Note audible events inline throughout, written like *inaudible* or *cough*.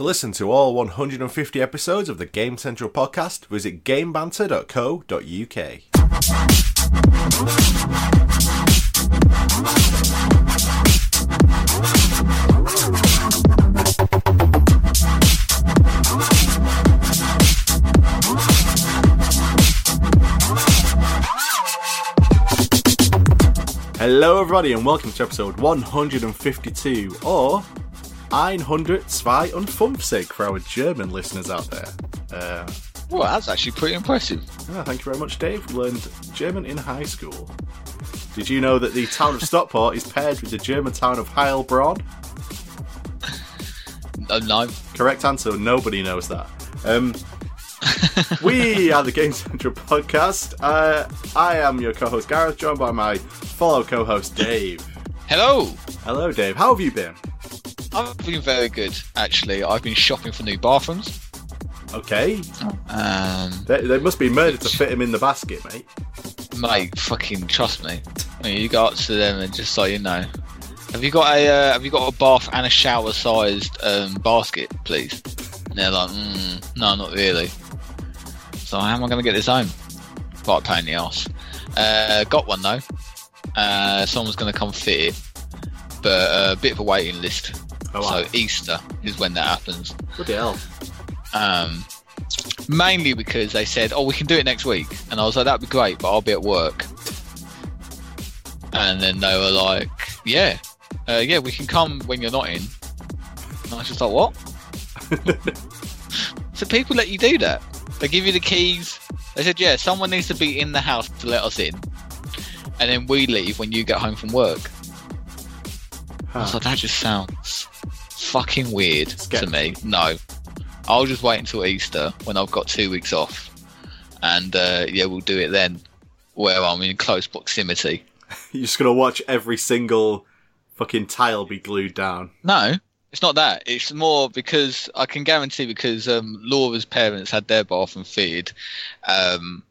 To listen to all 150 episodes of the Game Central podcast, visit gamebanter.co.uk. Hello, everybody, and welcome to episode 152 or 152 und 50 for our German listeners out there. Uh, Well, that's actually pretty impressive. ah, thank you very much, Dave. Learned German in high school. Did you know that the town of Stockport is paired with the German town of Heilbronn? *laughs* Uh, no, Correct answer. Nobody knows that. Um, *laughs* we are the Game Central podcast. Uh, I am your co-host Gareth, joined by my fellow co-host Dave. hello. Hello, Dave. How have you been? I've been very good, actually. I've been shopping for new bathrooms. Okay. Um, They, they must be murdered to fit him in the basket, mate. mate, fucking trust me. I mean, you go up to them and just like you know, have you got a uh, have you got a bath and a shower sized um, basket, please? And they're like, mm, no, not really. So how am I going to get this home? Quite a pain in the ass. Uh, got one though. Uh, someone's going to come fit it, but uh, a bit of a waiting list. Oh, so. Easter is when that happens. Bloody hell. Um, mainly because they said, "Oh, we can do it next week," and I was like, "That'd be great, but I'll be at work." And then they were like, "Yeah, uh, yeah, we can come when you're not in." And I was just like, "What?" *laughs* so people let you do that? They give you the keys. They said, "Yeah, someone needs to be in the house to let us in," and then we leave when you get home from work. I was like, that just sounds fucking weird to me. No, I'll just wait until Easter when I've got two weeks off, and uh, yeah, we'll do it then, where I'm in close proximity. *laughs* You're just gonna watch every single fucking tile be glued down. No, it's not that. It's more because I can guarantee because um, Laura's parents had their bathroom fitted, um,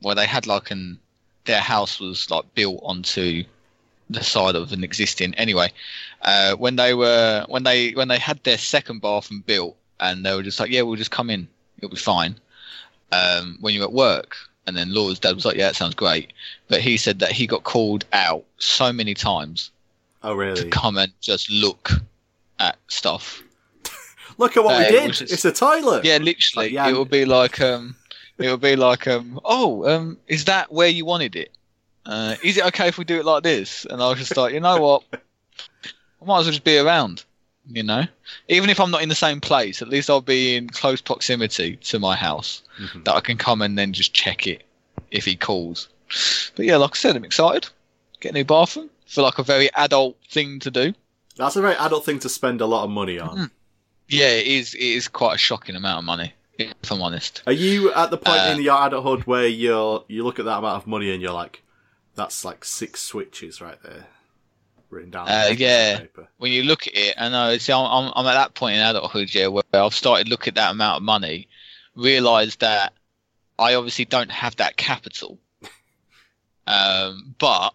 where they had like an their house was like built onto the side of an existing anyway. Uh, when they were when they when they had their second bathroom built, and they were just like, yeah, we'll just come in, it'll be fine. Um, when you're at work, and then Laura's dad was like, yeah, that sounds great, but he said that he got called out so many times Oh, really? to come and just look at stuff. *laughs* Look at what Uh, we did. was just- It's a toilet. Yeah, literally, Like, yeah, it would be like um, it would be like um, oh, um, is that where you wanted it? Uh, is it okay if we do it like this? And I was just like, you know what, I might as well just be around. You know, even if I'm not in the same place, at least I'll be in close proximity to my house Mhm. that I can come and then just check it if he calls. But yeah, like I said, I'm excited. Get a new bathroom. Feel like a very adult thing to do. That's a very adult thing to spend a lot of money on. Mhm. Yeah, it is. It is quite a shocking amount of money, if I'm honest. Are you at the point Uh, in your adulthood where you're you look at that amount of money and you're like, that's like six switches right there, written down? Uh, a piece of yeah. paper. when you look at it, I know. See, I'm, I'm, I'm at that point in adulthood, yeah, where I've started looking at that amount of money, realised that I obviously don't have that capital, *laughs* um, but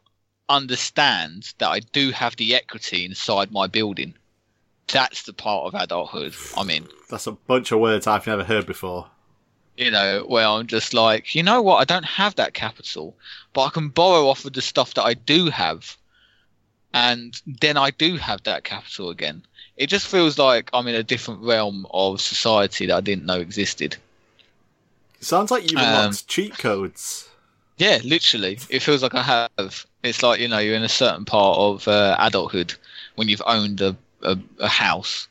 understand that I do have the equity inside my building. That's the part of adulthood I'm in. That's a bunch of words I've never heard before. You know, where I'm just like, you know what? I don't have that capital, but I can borrow off of the stuff that I do have, and then I do have that capital again. It just feels like I'm in a different realm of society that I didn't know existed. Sounds like you've Um, cheat codes. Yeah, literally, it feels like I have. It's like you know, you're in a certain part of uh, adulthood when you've owned a, a, a house,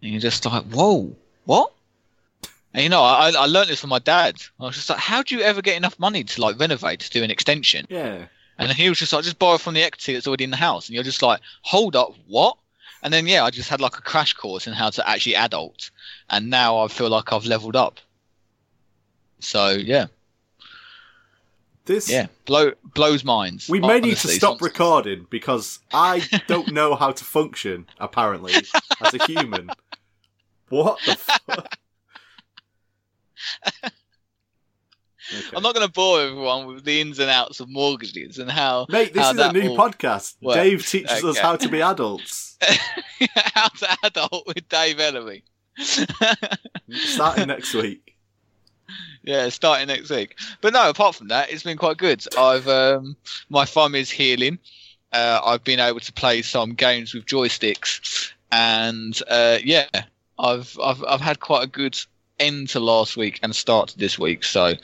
and you're just like, whoa, what? And you know, I, I learned this from my dad. I was just like, how do you ever get enough money to like renovate to do an extension? Yeah. And then he was just like, just borrow from the equity that's already in the house. And you're just like, hold up, what? And then, yeah, I just had like a crash course in how to actually adult. And now I feel like I've leveled up. So, yeah, This yeah, blow, blows minds. we uh, may need to stop recording because I *laughs* don't know how to function apparently as a human. What the *laughs* fuck? Okay. I'm not going to bore everyone with the ins and outs of mortgages and how Mate, this how is a new podcast. works. Dave teaches us how to be adults. *laughs* how to adult with Dave Ellamy. *laughs* Starting next week. Yeah, starting next week. But no, apart from that, it's been quite good. I've um, my thumb is healing. Uh, I've been able to play some games with joysticks, and uh, yeah, I've I've I've had quite a good end to last week and start to this week. So,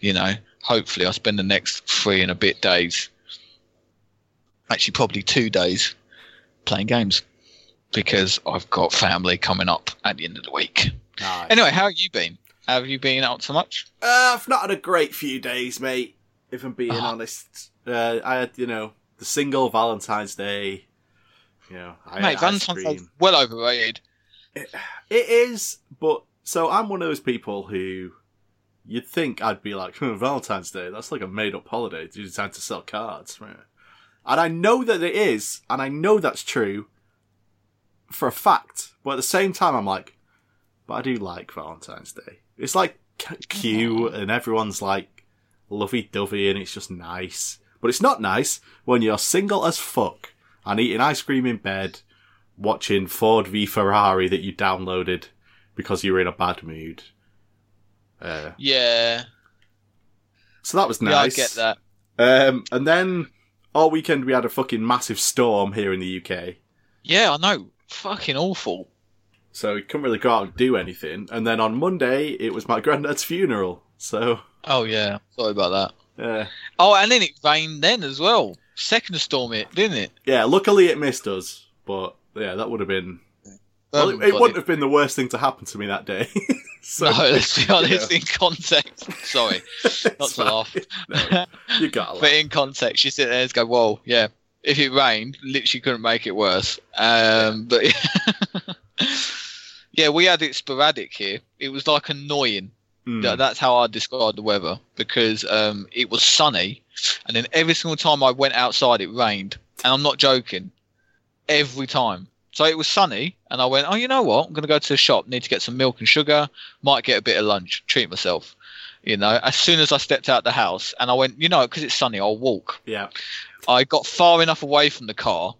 you know, hopefully, I'll spend the next three and a bit days, actually probably two days, playing games because I've got family coming up at the end of the week. Nice. Anyway, how have you been? Have you been out so much? Uh, I've not had a great few days, mate. If I'm being Ah. honest, uh, I had you know the single Valentine's Day. You know, I Mate, Valentine's Day's well overrated. It is, but so I'm one of those people who you'd think I'd be like "Hmm, Valentine's Day. That's like a made up holiday. Decide to sell cards, right? And I know that it is, and I know that's true for a fact. But at the same time, I'm like, but I do like Valentine's Day. It's like cute, and everyone's like lovey dovey, and it's just nice. But it's not nice when you're single as fuck and eating ice cream in bed, watching Ford v Ferrari that you downloaded because you were in a bad mood. Uh, Yeah, so that was nice. yeah. I get that. Um, and then all weekend we had a fucking massive storm here in the UK. Yeah, I know. Fucking awful. So we couldn't really go out and do anything. And then on Monday, it was my *laughs* granddad's funeral. So, Oh yeah, sorry about that. uh, Oh, and then it rained then as well. Second storm it, didn't it? yeah, luckily it missed us. But yeah, that would have been. Well, it, it wouldn't have been the worst thing to happen to me that day. *laughs* so, no, let's be honest. In context, sorry, *laughs* not to laugh. No, you got but in context, you sit there and go, "Whoa, yeah." If it rained, literally couldn't make it worse. Um, but *laughs* yeah, we had it sporadic here. It was like annoying. That- That's how I describe the weather because um, it was sunny, and then every single time I went outside, it rained. And I'm not joking. Every time. So it was sunny, and I went, oh, you know what? I'm going to go to the shop. Need to get some milk and sugar. Might get a bit of lunch. Treat myself. You know. As soon as I stepped out the house, and I went, you know, because it's sunny, I'll walk. Yeah. I got far enough away from the car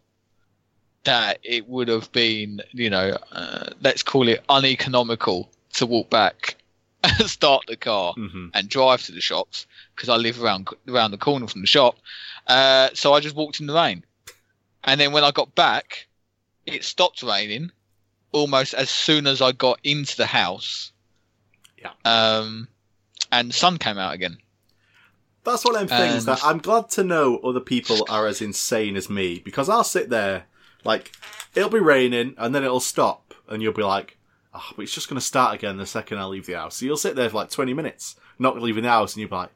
that it would have been, you know, uh, let's call it uneconomical to walk back *laughs* and start the car hmm and drive to the shops because I live around around the corner from the shop. Uh, so I just walked in the rain, and then when I got back, it stopped raining almost as soon as I got into the house. Yeah. Um, and the sun came out again. That's one of them things And- that I'm glad to know other people are as insane as me because I'll sit there, like, it'll be raining and then it'll stop and you'll be like, oh, but it's just going to start again the second I leave the house. So you'll sit there for like 20 minutes, not leaving the house, and you'll be like,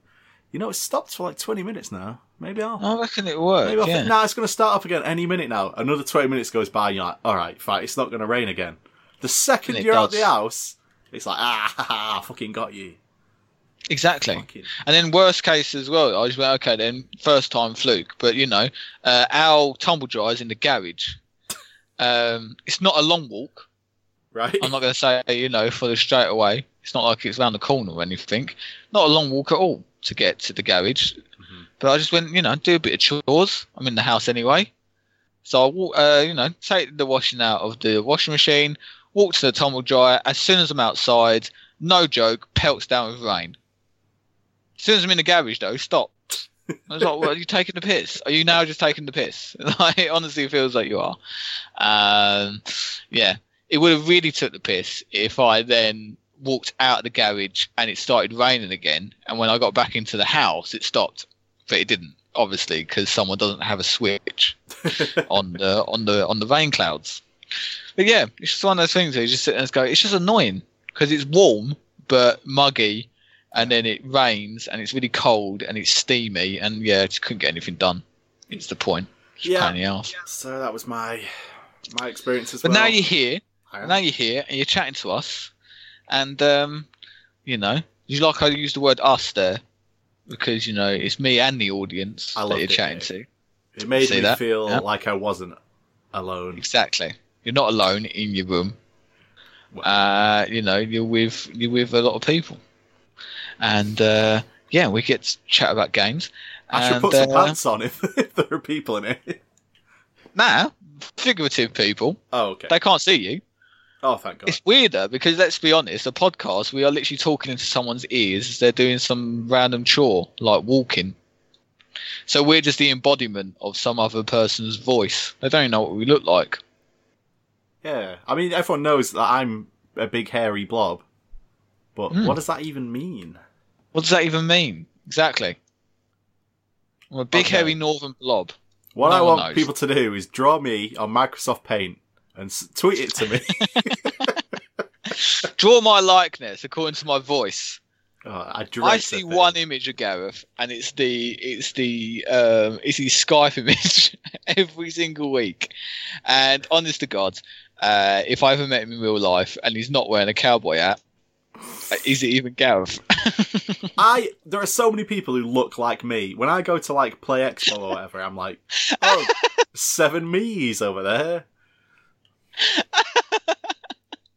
you know, it stopped for like 20 minutes now. Maybe I'll. I reckon it. Maybe I'll yeah. think, nah, it's going to start up again any minute now. Another 20 minutes goes by and you're like, alright, fine, it's not going to rain again. The second you're out the house, it's like, ah, ha, ha, I fucking got you. Exactly. Fucking- And then worst case as well, I just went, okay, then first time fluke. But you know, uh, our tumble dryer is in the garage. Um, it's not a long walk. Right? I'm not going to say, you know, for the straight away. It's not like it's around the corner or anything. Not a long walk at all to get to the garage. Mhm. But I just went, you know, do a bit of chores. I'm in the house anyway. So I uh, you know, take the washing out of the washing machine, walk to the tumble dryer. As soon as I'm outside, no joke, pelts down with rain. As soon as I'm in the garage, though, stop. I was like, well, are you taking the piss? Are you now just taking the piss? *laughs* Like, it honestly feels like you are. Um, yeah, it would have really took the piss if I then walked out of the garage and it started raining again. And when I got back into the house, it stopped, but it didn't, obviously, because someone doesn't have a switch *laughs* on the on the on the rain clouds. But yeah, it's just one of those things where you just sit there and go, it's just annoying because it's warm but muggy, and then it rains and it's really cold and it's steamy, and yeah, just couldn't get anything done. It's the point. It's Yeah. yeah. pain in. So that was my my experience as But well. now you're here, now you're here, and you're chatting to us, and um, you know, you like I used the word us there because you know it's me and the audience I that you're chatting mate. to. It made See me that? feel Yeah. like I wasn't alone. Exactly. You're not alone in your room. Well- Uh, you know, you're with you're with a lot of people, and uh, yeah, we get to chat about games. I should put some uh, pants on if, *laughs* if there are people in it. Nah, figurative people. Oh, okay. They can't see you. Oh, thank God. It's weirder because let's be honest, a podcast we are literally talking into someone's ears as they're doing some random chore like walking. So we're just the embodiment of some other person's voice. They don't know what we look like. Yeah, I mean, everyone knows that I'm a big hairy blob, but Hmm. what does that even mean? What does that even mean? Exactly. I'm a big Okay. hairy northern blob. What No I want knows. people to do is draw me on Microsoft Paint and tweet it to me. *laughs* Draw my likeness according to my voice. oh, I, I see one image of Gareth, and it's the it's the um, it's his Skype *laughs* image every single week. And honest to God, uh, if I ever met him in real life and he's not wearing a cowboy hat, uh, is it even Gareth? *laughs* I there are so many people who look like me. When I go to like Play Expo or whatever, I'm like, oh, seven me's over there.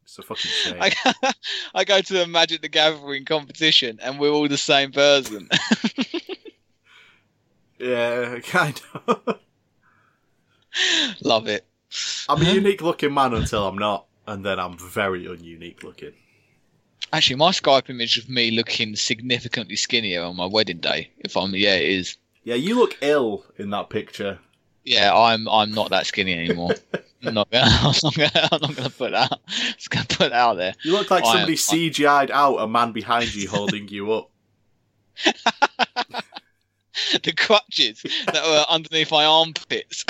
It's a fucking shame. I, *laughs* I go to the Magic the Gathering competition, and we're all the same person. *laughs* Yeah, *laughs* kind of. Love it. I'm a unique looking man until I'm not, and then I'm very ununique looking. Actually, my Skype image of me looking significantly skinnier on my wedding day. If I'm, yeah, it is. Yeah, you look ill in that picture. Yeah, I'm. I'm not that skinny anymore. I'm not gonna. *laughs* I'm not gonna, I'm not gonna put that. Just *laughs* gonna put out there. You look like I am- somebody CGI'd out a man behind you holding you up. *laughs* The crutches that were underneath my armpits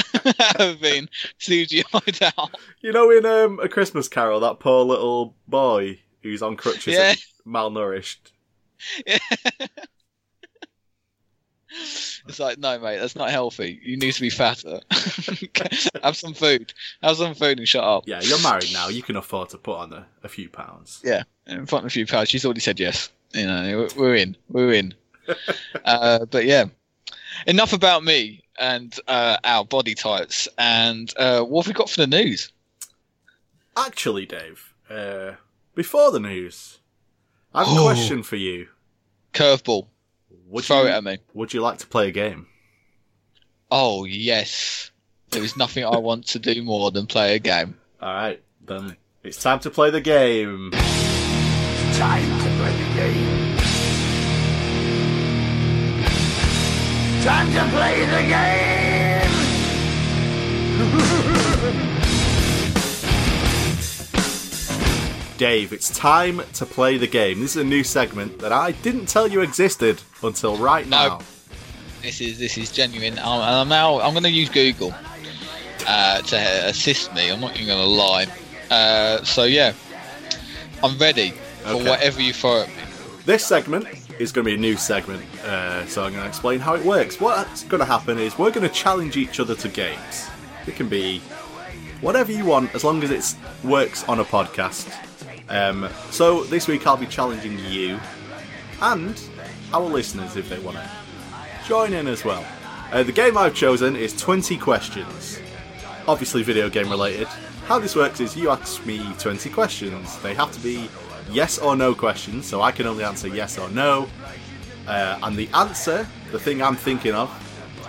have been CGI'd out. You know, in um, A Christmas Carol, that poor little boy who's on crutches Yeah. and malnourished. It's like, no, mate, that's not healthy. You need to be fatter. *laughs* Have some food. Have some food and shut up. Yeah, you're married now. You can afford to put on a, a few pounds. Yeah, in front of a few pounds. She's already said yes. You know, we're- in. We're in. *laughs* uh, but yeah, enough about me and uh, our body types. And uh, what have we got for the news? Actually, Dave, uh, before the news, I have a Oh. question for you. Curveball. Would Throw you, it at me. Would you like to play a game? Oh yes. There is nothing I want to do more than play a game. All right, then it's time to play the game. Time to play the game. Time to play the game. *laughs* Dave, it's time to play the game. This is a new segment that I didn't tell you existed until right now. No. This is this is genuine. I'm, and I'm now I'm going to use Google uh, to assist me. I'm not even going to lie. Uh, so yeah, I'm ready for Okay. whatever you throw at me. This segment is going to be a new segment, uh, so I'm going to explain how it works. What's going to happen is we're going to challenge each other to games. It can be whatever you want, as long as it works on a podcast. Um, so this week I'll be challenging you and our listeners if they want to join in as well. Uh, the game I've chosen is 20 questions, obviously video game related. How this works is you ask me 20 questions. They have to be yes or no questions, so I can only answer yes or no. Uh, and the answer, the thing I'm thinking of,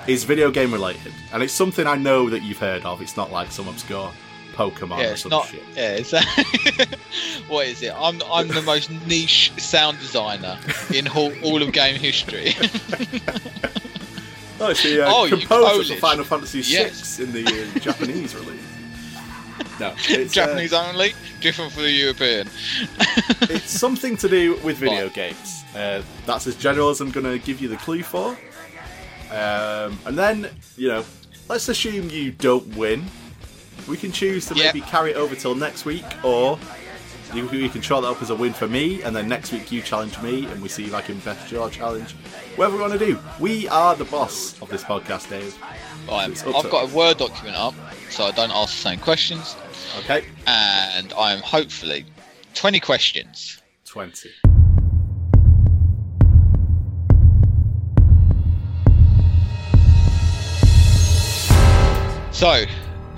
is video game related. And it's something I know that you've heard of. It's not like some obscure Pokemon Yeah, or it's some not. shit. Yeah, it's *laughs* what is it? I'm I'm the most niche sound designer in all, all of game history. Oh, it's the uh, Oh, you composer for Final Fantasy Yes. VI in the uh, *laughs* Japanese release. No, *laughs* it's, uh, Japanese only, different for the European. it's something to do with video Right. games. Uh, that's as general as I'm going to give you the clue for. Um, and then, you know, let's assume you don't win. We can choose to Yep. maybe carry it over till next week, or you, you can chalk that up as a win for me, and then next week you challenge me, and we see if I can best your challenge. Whatever we want to do. We are the boss of this podcast, Dave. Right, I've got a Word document up, so I don't ask the same questions, Okay? and I'm hopefully 20 questions. 20. So,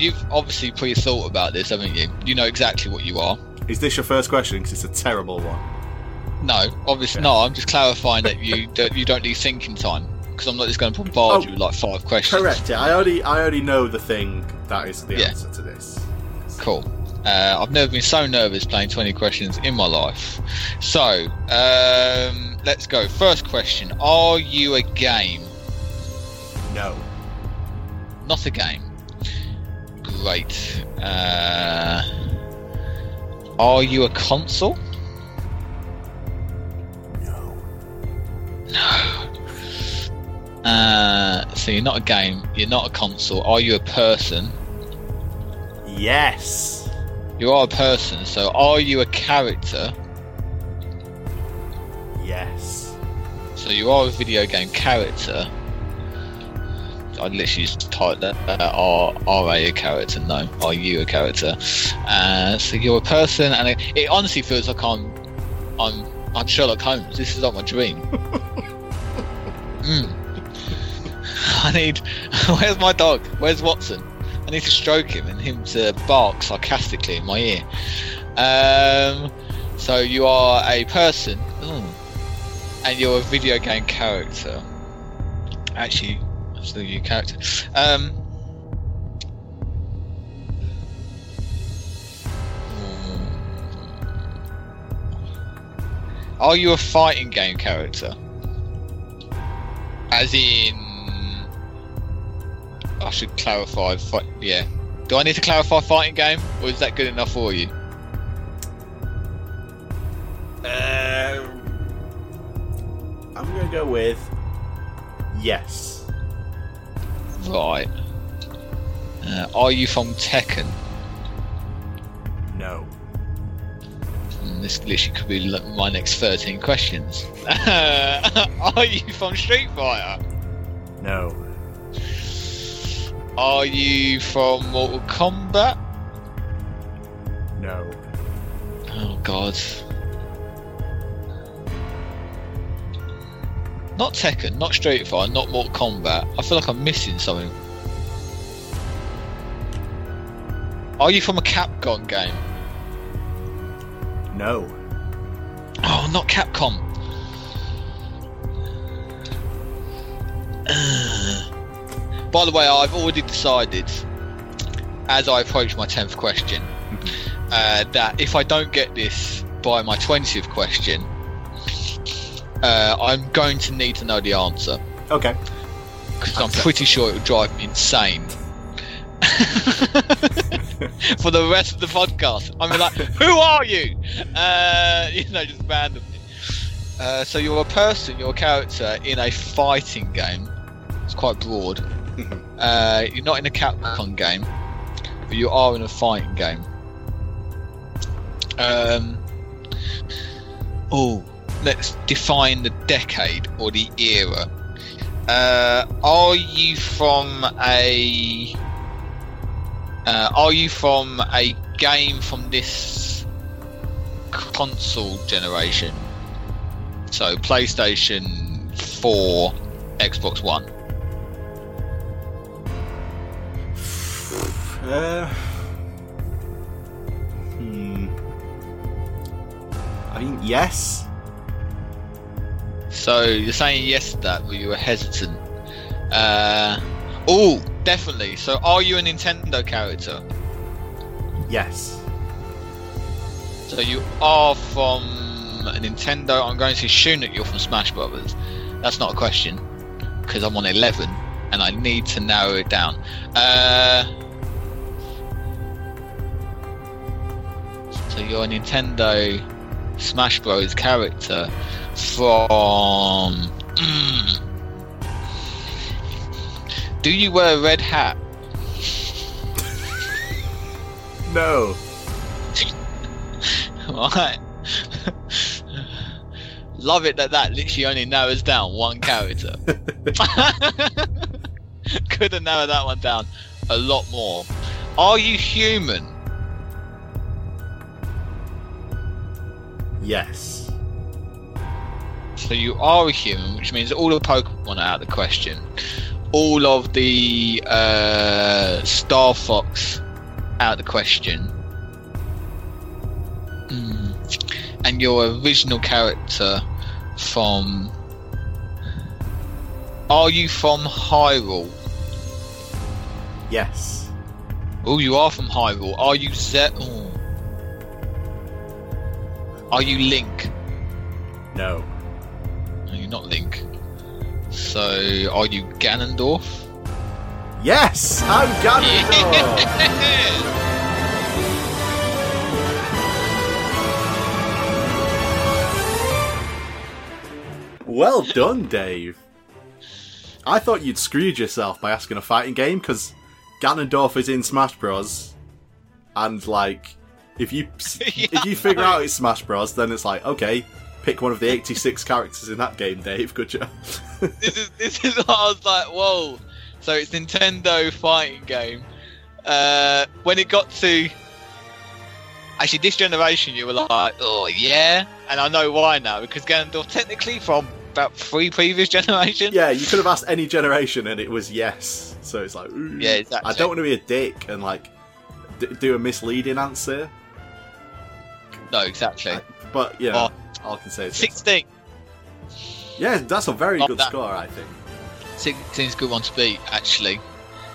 you've obviously pre-thought about this, haven't you? You know exactly what you are. Is this your first question? Because it's a terrible one. No, obviously no. I'm just clarifying that you that you don't need thinking time because I'm not just going to bombard Oh, you with like five questions. Correct. Yeah, I already, I already know the thing that is the Yeah. answer to this. Cool. Uh, I've never been so nervous playing 20 questions in my life. So, um, let's go. First question Are you a game? No. Not a game. Great. Uh, are you a console? No. No. Uh, so you're not a game. You're not a console. Are you a person? Yes. You are a person. So are you a character? Yes. So you are a video game character. I literally just typed that. Uh, are are a character? No. Are you a character? Uh, so you're a person, and it, it honestly feels like I'm I'm I'm Sherlock Holmes. This is like my dream. *laughs* mm. I need. *laughs* Where's my dog? Where's Watson? I need to stroke him and him to bark sarcastically in my ear. Um, so you are a person, Ooh. and you're a video game character. Actually, still your character. Um, Are you a fighting game character? As in, I should clarify. Fight, yeah. Do I need to clarify fighting game, or is that good enough for you? Um, I'm gonna go with yes. Right. Uh, are you from Tekken? No. Mm, This literally could be my next 13 questions. *laughs* are you from Street Fighter? No. Are you from Mortal Kombat? No. Oh god. Not Tekken, not Street Fighter, not Mortal Kombat. I feel like I'm missing something. Are you from a Capcom game? No. Oh, not Capcom. By the way, I've already decided, as I approach my 10th question, uh, that if I don't get this by my 20th question, uh, I'm going to need to know the answer. Okay. Because I'm pretty sure it will drive me insane. *laughs* For the rest of the podcast, I'm like, "Who are you?" Uh, *laughs* you know, just randomly. Uh, so you're a person, you're a character in a fighting game. It's quite broad. Uh, you're not in a Capcom game, but you are in a fighting game. Um. Oh, let's define the decade or the era. Uh, are you from a? Uh, are you from a game from this console generation? So PlayStation 4, Xbox One. *sighs* Uh, hmm. I mean, yes. So you're saying yes to that, but you were hesitant. Uh, oh, definitely. So are you a Nintendo character? Yes. So you are from Nintendo. I'm going to assume that you're from Smash Brothers. That's not a question because I'm on 11 and I need to narrow it down. Uh, so you're a Nintendo Smash Bros. character from. Mm. Do you wear a red hat? No. *laughs* Right. Love it that that literally only narrows down one character. *laughs* Could have narrowed that one down a lot more. Are you human? Yes. So you are a human, which means all the Pokemon are out of the question. All of the uh, Star Fox out of the question. Mm. And your original character from. Are you from Hyrule? Yes. Oh, you are from Hyrule. Are you Ze- oh. Are you Link? No. You're not Link. So, are you Ganondorf? Yes, I'm Ganondorf. *laughs* well done, Dave. I thought you'd screwed yourself by asking a fighting game because Ganondorf is in Smash Bros. And like, if you *laughs* if you figure out it's Smash Bros, then it's like okay, pick one of the 86 characters in that game, Dave. Good job. *laughs* this is this is what I was like, whoa. So it's Nintendo fighting game. Uh, when it got to actually this generation, you were like, oh yeah, and I know why now because Ganondorf technically from about three previous *laughs* generations. yeah, you could have asked any generation and it was yes. So it's like, ooh. Yeah, exactly. I don't want to be a dick and like d- do a misleading answer, No, exactly. but you know, I can say is. Sixteen. Yeah, that's a very good that- score, I think. 16 is a good one to beat, actually.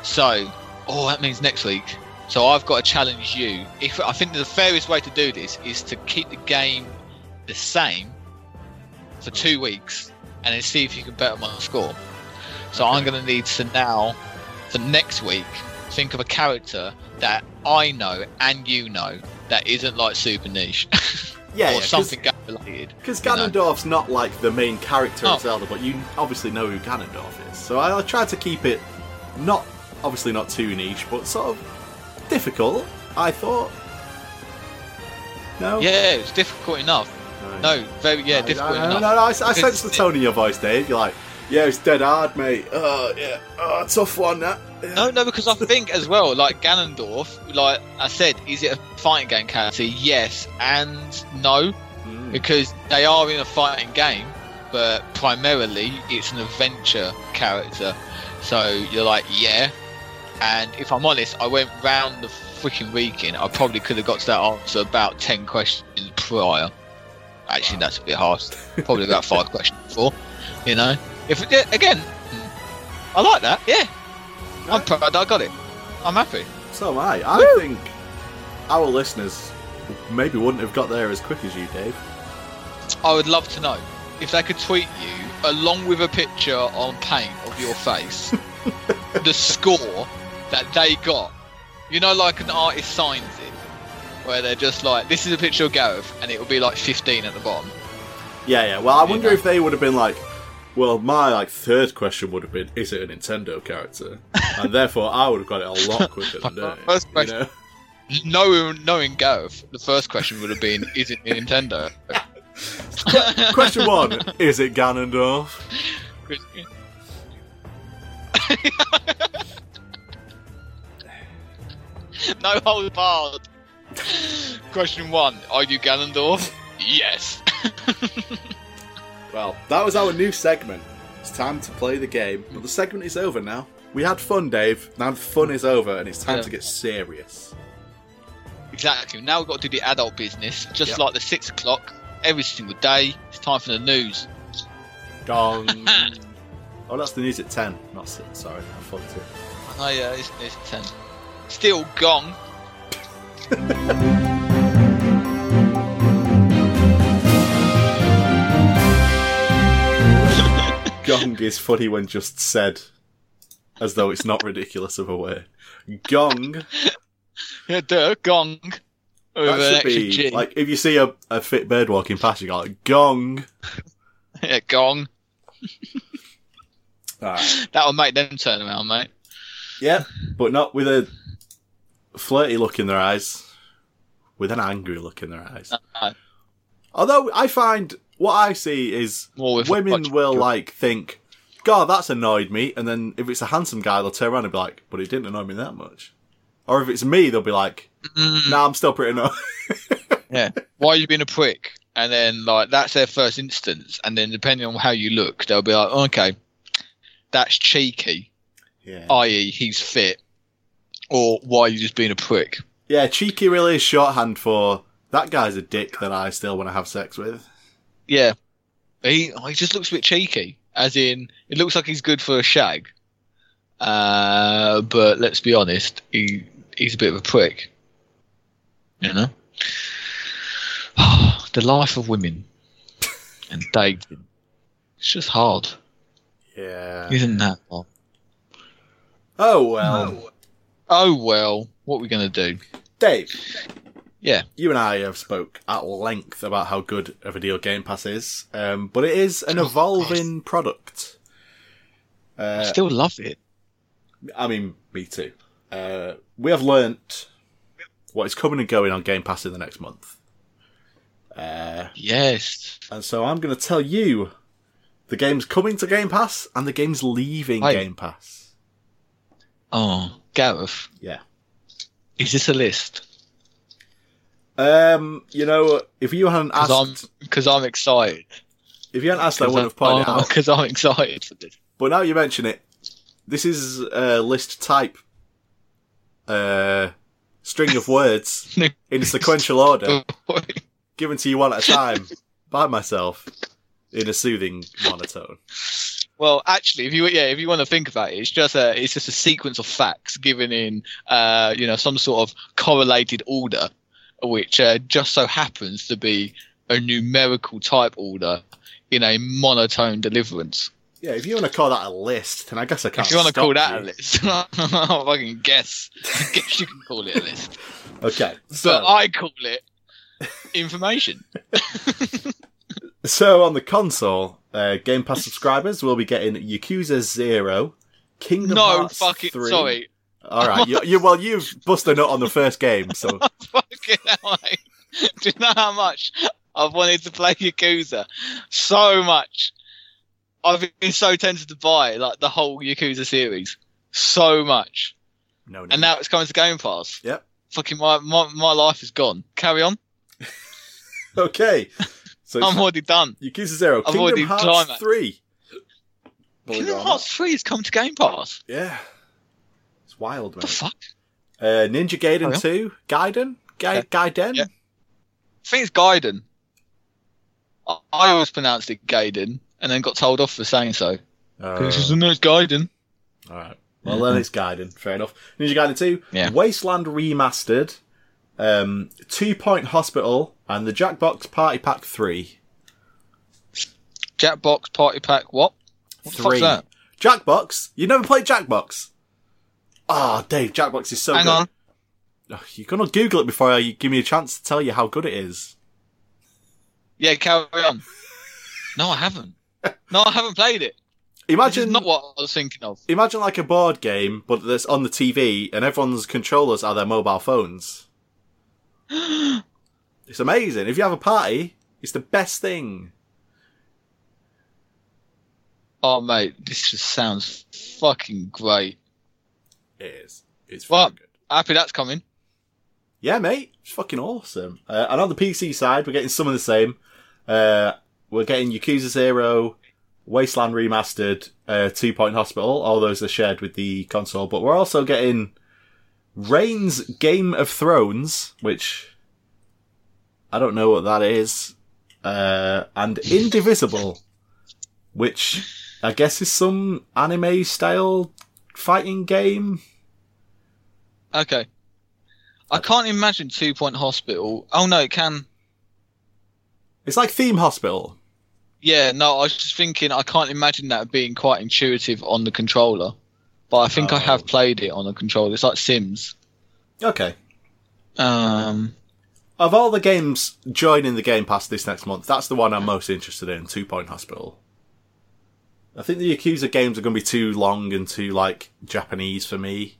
So, oh, that means next week. So I've got to challenge you. If I think the fairest way to do this is to keep the game the same for two weeks, and then see if you can better my score. So I'm going to need to now, for next week, think of a character that I know and you know that isn't like super niche *laughs* Yeah, or yeah, something game related. Because you know. Ganondorf's not like the main character Oh. of Zelda, but you obviously know who Ganondorf is. So I, I tried to keep it not obviously not too niche, but sort of difficult. I thought. No. Yeah, it's difficult enough. No, very yeah, I- difficult I, enough. No, no, I, I sense the tone in your voice, Dave. You're like, yeah, it's dead hard, mate. Oh, yeah, oh, tough one. That. Yeah. No, no, because I think as well, like Ganondorf, like I said, is it a fighting game character? Yes and no, Mm. because they are in a fighting game, but primarily it's an adventure character. So you're like, yeah. And if I'm honest, I went round the freaking weekend. I probably could have got to that answer about ten questions prior. Actually, that's a bit harsh. Probably about five *laughs* questions before. You know, if yeah, again, I like that. Yeah, I'm proud I got it. I'm happy. So am I. I think our listeners maybe wouldn't have got there as quick as you, Dave. I would love to know if they could tweet you along with a picture on paint of your face *laughs* the score that they got. You know, like an artist signs it, where they're just like, "This is a picture of Gareth," and it will be like 15 at the bottom. Yeah, yeah. Well, I You wonder know. if they would have been like, well, my like third question would have been, is it a Nintendo character? *laughs* And therefore, I would have got it a lot quicker than Dave. First you know? Knowing, knowing Gareth, the first question would have been, "Is it Nintendo?" *laughs* Question one: Is it Ganondorf? *laughs* no hold barred. Question one: Are you Ganondorf? Yes. Well, that was our new segment. It's time to play the game, but the segment is over now. We had fun, Dave. Now the fun is over, and it's time Yeah. to get serious. Exactly. Now we've got to do the adult business, just Yep. like the six o'clock every single day. It's time for the news. Gong. *laughs* oh, that's the news at ten, not six. Sorry, I fucked it. Oh yeah, it's, it's ten. Still gong. *laughs* Gong is funny when just said, as though it's not ridiculous of a word. Gong. Yeah, duh, gong. With That should be G. like if you see a, a fit bird walking past, you go like gong. *laughs* yeah, gong. *laughs* Alright. That'll make them turn around, mate. Yeah, but not with a flirty look in their eyes, with an angry look in their eyes. No. Although I find what I see is with women will like think, "God, that's annoyed me," and then if it's a handsome guy, they'll turn around and be like, "But it didn't annoy me that much." Or if it's me, they'll be like, Mm, "Nah, I'm still pretty annoyed." *laughs* yeah. Why are you being a prick? And then like that's their first instance, and then depending on how you look, they'll be like, okay, that's cheeky, yeah. i.e., he's fit, or why are you just being a prick? yeah, cheeky really is shorthand for that guy's a dick that I still want to have sex with. Yeah, he he just looks a bit cheeky. As in, it looks like he's good for a shag. Uh, but let's be honest, he he's a bit of a prick. You know. *sighs* the life of women and dating. It's just hard, Yeah. isn't that? Bob? Oh well, Oh well, what are we gonna do? Dave. Yeah. You and I have spoke at length about how good a video Game Pass is, um, but it is an evolving product. I Uh, still love it. I mean, me too. Uh, we have learnt what is coming and going on Game Pass in the next month. Uh, Yes. and so I'm going to tell you the games coming to Game Pass and the games leaving Right. Game Pass. Oh, Gareth, Yeah. is this a list? Um, you know, if you hadn't I'm asked, because I'm excited. if you hadn't asked, I wouldn't have pointed it out. *laughs* Because I'm excited for this. But now you mention it, this is a list type, uh, string of words *laughs* in sequential order, *laughs* given to you one at a time by myself in a soothing monotone. Well, actually, if you yeah, if you want to think about it, it's just a it's just a sequence of facts given in uh, you know some sort of correlated order, which uh, just so happens to be a numerical type order in a monotone deliverance. Yeah, if you want to call that a list, then I guess I can't. if you want to call that you. a list, *laughs* I fucking guess. I guess you can call it a list, *laughs* Okay, so but I call it information. *laughs* so on the console, uh, Game Pass subscribers will be getting Yakuza Zero, Kingdom no Hearts fucking 3. sorry, All right, you, you well you've busted a nut on the first game, so *laughs* mate. *laughs* Do you know how much I've wanted to play Yakuza? So much. I've been so tempted to buy like the whole Yakuza series. So much. no. no. And now it's coming to Game Pass. Yep. Fucking my, my, my life is gone. Carry on. *laughs* okay, so I'm already done. Yakuza Zero, Kingdom already Hearts climaxed. Three. Believe Kingdom Hearts 3 has come to Game Pass. Yeah, it's wild, What the man. fuck? Uh, Ninja Gaiden. Two, Gaiden, Ga- Yeah. Gaiden. Yeah. I think it's Gaiden. I, I always pronounced it Gaiden and then got told off for saying so. Uh, This is no, it's Gaiden. all right. Well, then it's Gaiden. Fair enough. Ninja Gaiden Two, Yeah. Wasteland Remastered, um, Two Point Hospital, and the Jackbox Party Pack Three. Jackbox Party Pack, what? What the Three. that? Jackbox. You never played Jackbox? Ah, Dave, Jackbox is so Hang good. on. You're gonna Google it before you give me a chance to tell you how good it is. Yeah, carry on. No, I haven't. No, I haven't played it. Imagine, not what I was thinking of. imagine like a board game, but that's on the TV, and everyone's controllers are their mobile phones. *gasps* It's amazing. If you have a party, it's the best thing. Oh, mate, this just sounds fucking great. It is. It's Well- fucking good. Happy that's coming. Yeah, mate, it's fucking awesome. Uh, and on the PC side, we're getting some of the same. Uh, we're getting Yakuza Zero, Wasteland Remastered, uh, Two Point Hospital. All those are shared with the console, but we're also getting Reigns Game of Thrones, which I don't know what that is, uh, and Indivisible, which I guess is some anime style fighting game. Okay. I can't imagine Two Point Hospital. Oh, no, it can. It's like Theme Hospital. Yeah, no, I was just thinking, I can't imagine that being quite intuitive on the controller. But I think I Oh. have played it on the controller. It's like Sims. Okay. Um, Of all the games joining the Game Pass this next month, that's the one I'm most interested in, Two Point Hospital. I think the Yakuza games are going to be too long and too, like, Japanese for me.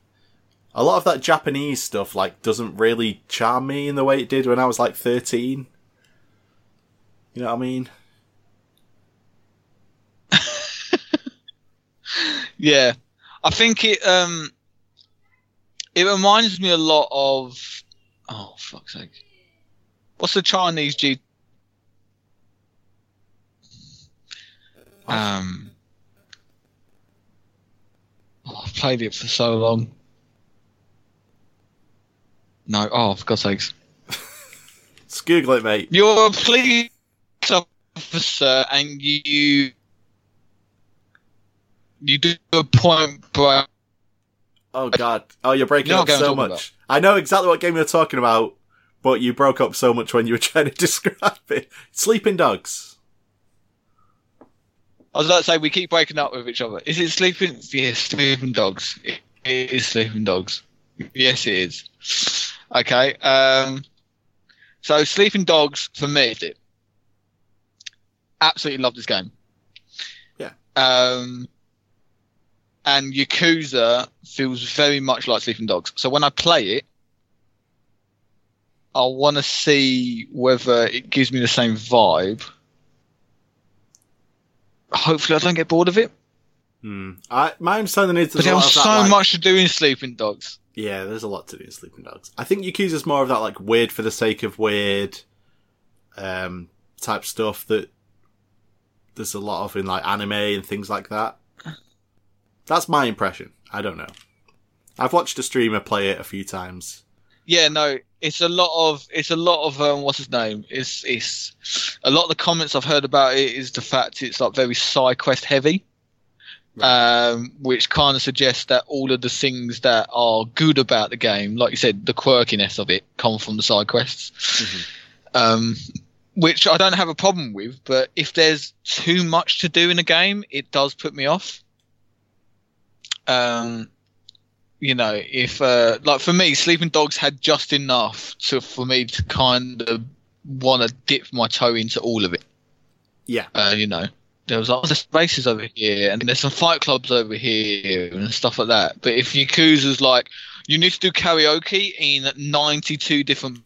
A lot of that Japanese stuff, like, doesn't really charm me in the way it did when I was, like, 13. You know what I mean? *laughs* yeah. I think it, um, it reminds me a lot of, oh, fuck's sake. What's the Chinese G? Um, oh, I've played it for so long. No, oh, for God's sakes. Just Google it, mate. You're a police officer and you you do a point break. Oh, God. Oh, you're breaking up what game I'm so much. I know exactly what game you're talking about, but you broke up so much when you were *laughs* trying to describe it. Sleeping dogs. I was about to say we keep breaking up with each other. Is it sleeping? Yes, sleeping dogs. It is sleeping dogs. Yes, it is. Okay. Um, so sleeping dogs for me. Absolutely love this game. Yeah. Um, and Yakuza feels very much like Sleeping Dogs. So when I play it, I want to see whether it gives me the same vibe. Hopefully, I don't get bored of it. Hmm. I, my understanding is there's a lot there's of so that, like- much to do in Sleeping Dogs. Yeah, there's a lot to do in Sleeping Dogs. I think Yakuza's more of that like weird for the sake of weird um type stuff that there's a lot of in like anime and things like that. That's my impression. I don't know. I've watched a streamer play it a few times. Yeah, no, it's a lot of it's a lot of um, what's his name? It's it's a lot of the comments I've heard about it is the fact it's like very side quest heavy, um, which kind of suggests that all of the things that are good about the game, like you said, the quirkiness of it, come from the side quests. Mhm. Um, which I don't have a problem with, but if there's too much to do in a game, it does put me off. Um, you know, if uh, like for me, Sleeping Dogs had just enough to for me to kind of want to dip my toe into all of it. Yeah. Uh, you know, there was other spaces over here, and there's some fight clubs over here and stuff like that. But if Yakuza's like, you need to do karaoke in 92 different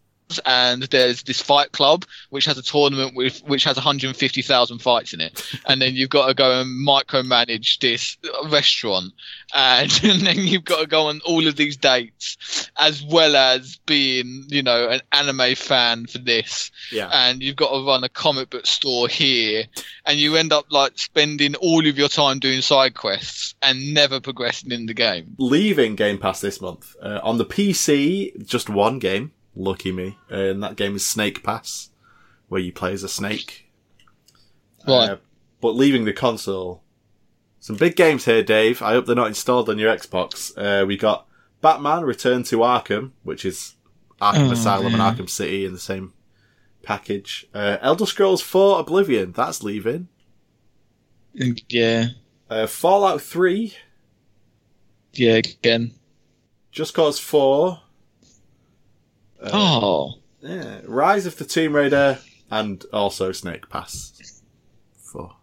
and there's this fight club which has a tournament with which has 150,000 fights in it, *laughs* and then you've got to go and micromanage this restaurant, and, *laughs* and then you've got to go on all of these dates, as well as being you know an anime fan for this, Yeah. and you've got to run a comic book store here, and you end up like spending all of your time doing side quests and never progressing in the game. Leaving Game Pass this month. Uh, on the PC, just one game. Lucky me. Uh, and that game is Snake Pass, where you play as a snake. Right. Uh, but leaving the console, some big games here, Dave. I hope they're not installed on your Xbox. Uh, we got Batman Return to Arkham, which is Arkham Oh, Asylum man. and Arkham City in the same package. Uh, Elder Scrolls 4 Oblivion, that's leaving. Yeah, Uh, Fallout 3, yeah, again. Just Cause 4. Uh, oh. Yeah, Rise of the Tomb Raider, and also Snake Pass. For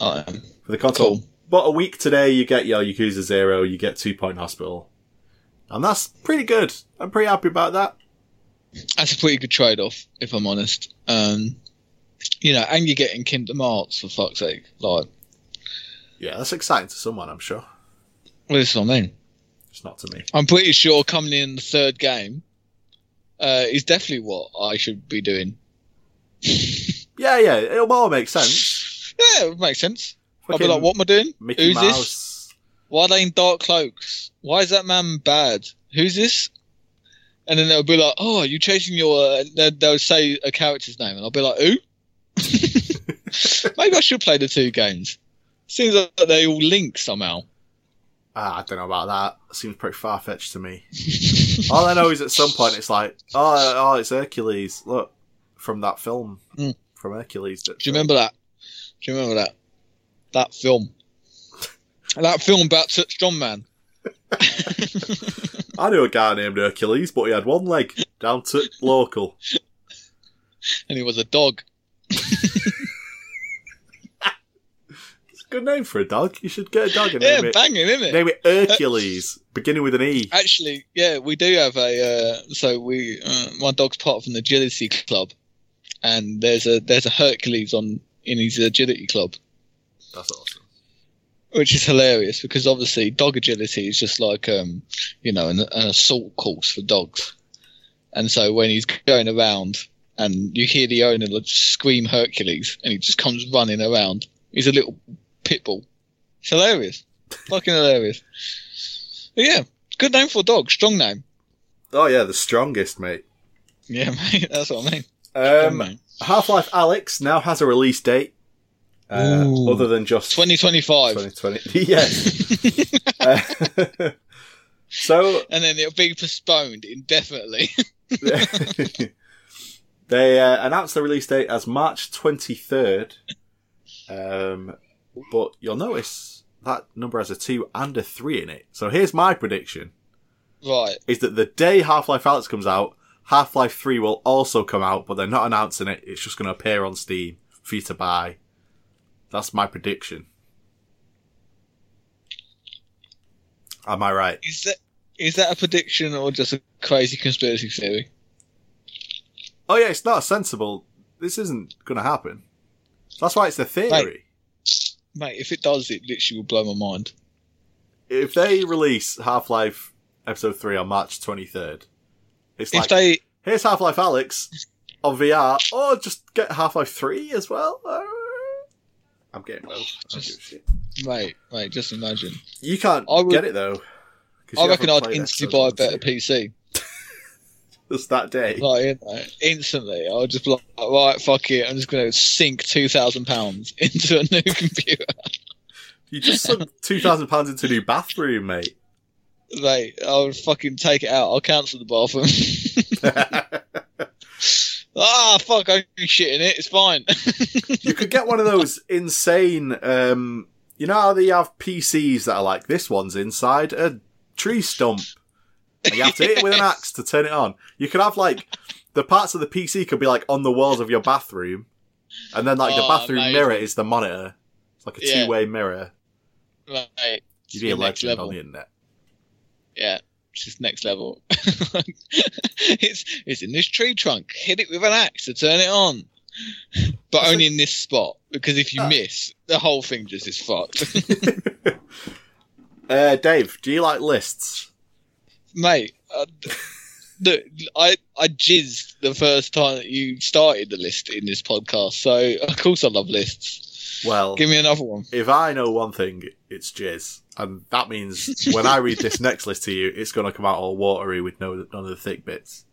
Oh, for the console. Cool. But a week today, you get your Yakuza Zero, you get Two Point Hospital, and that's pretty good. I'm pretty happy about that. that's a pretty good trade-off, if I'm honest. Um, you know, and you're getting Kingdom Hearts for fuck's sake. Like, Yeah, that's exciting to someone, I'm sure. well, this is what mean. It's not to me. I'm pretty sure coming in the third game uh, is definitely what I should be doing. *laughs* Yeah, yeah, it'll all make sense. *laughs* Yeah, it would make sense. I'll be like, what am I doing? Mickey Who's Mouse. this? Why are they in dark cloaks? Why is that man bad? Who's this? And then they'll be like, oh, are you chasing your. Uh, they- they'll say a character's name, and I'll be like, who? *laughs* Maybe I should play the two games. Seems like they all link somehow. Ah, I don't know about that. Seems pretty far fetched to me. *laughs* all I know is at some point it's like, oh, oh, it's Hercules. Look, from that film, Mm. from Hercules. Do you remember that? Do you remember that? That film. *laughs* that film about Such John Man. *laughs* I knew a guy named Hercules, but he had one leg down to local. and he was a dog. Good name for a dog. You should get a dog and Yeah, name it. banging, isn't it? Name it Hercules, beginning with an E. Actually, yeah, we do have a. Uh, so we, uh, my dog's part of an agility club, and there's a there's a Hercules on in his agility club, That's awesome. which is hilarious because obviously dog agility is just like um, you know, an, an assault course for dogs, and so when he's going around and you hear the owner scream Hercules, and he just comes running around. He's a little pit bull. It's hilarious, fucking hilarious. But yeah, good name for a dog. Strong name. Oh yeah, the strongest, mate. Yeah, *laughs* mate, that's what I mean. Um. Half Life Alyx now has a release date. Uh, Ooh. other than just 2025. 2020. *laughs* yes. *laughs* Uh, so and then it'll be postponed indefinitely. They uh, announced the release date as March 23rd. Um, but you'll notice that number has a 2 and a 3 in it. So here's my prediction. Right. Is that the day Half-Life Alyx comes out, Half-Life 3 will also come out, but they're not announcing it. It's just going to appear on Steam for you to buy. That's my prediction. Am I right? Is that is that a prediction or just a crazy conspiracy theory? Oh yeah, it's not sensible. This isn't going to happen. That's why it's the theory. Mate, if it does, it literally will blow my mind. If they release Half-Life Episode 3 on March 23rd, it's If like, they here's Half-Life Alyx on VR, or just get Half-Life 3 as well. Uh, I'm getting both. I don't give a shit. mate, mate, just imagine. You can't I would- get it though. I reckon I'd instantly buy a better 1 PC. Just that day. Like, you know, instantly, I'll just be like, right, fuck it, I'm just going to sink two thousand pounds *laughs* into a new computer. You just sunk two thousand pounds into a new bathroom, mate. Mate, I'll fucking take it out. I'll cancel the bathroom. *laughs* ah, fuck, I'm shitting it. It's fine. *laughs* you could get one of those insane. Um, you know how they have PCs that are like this one's inside a tree stump. You have to hit it with an axe to turn it on. You could have like the parts of the PC could be like on the walls of your bathroom, and then like the Oh, bathroom amazing. mirror is the monitor. It's like a Yeah. two-way mirror. Mate, You'd be a legend level. on the internet. Yeah, it's just next level. *laughs* it's it's in this tree trunk. Hit it with an axe to turn it on. But only in this spot, because if you Ah. miss, the whole thing just is fucked. *laughs* uh, Dave, do you like lists? Mate, uh, *laughs* look, I I jizzed the first time that you started the list in this podcast, so of course I love lists. Well, Give me another one. if I know one thing, it's jizz. And that means when I read this next list to you, it's going to come out all watery with no none of the thick bits.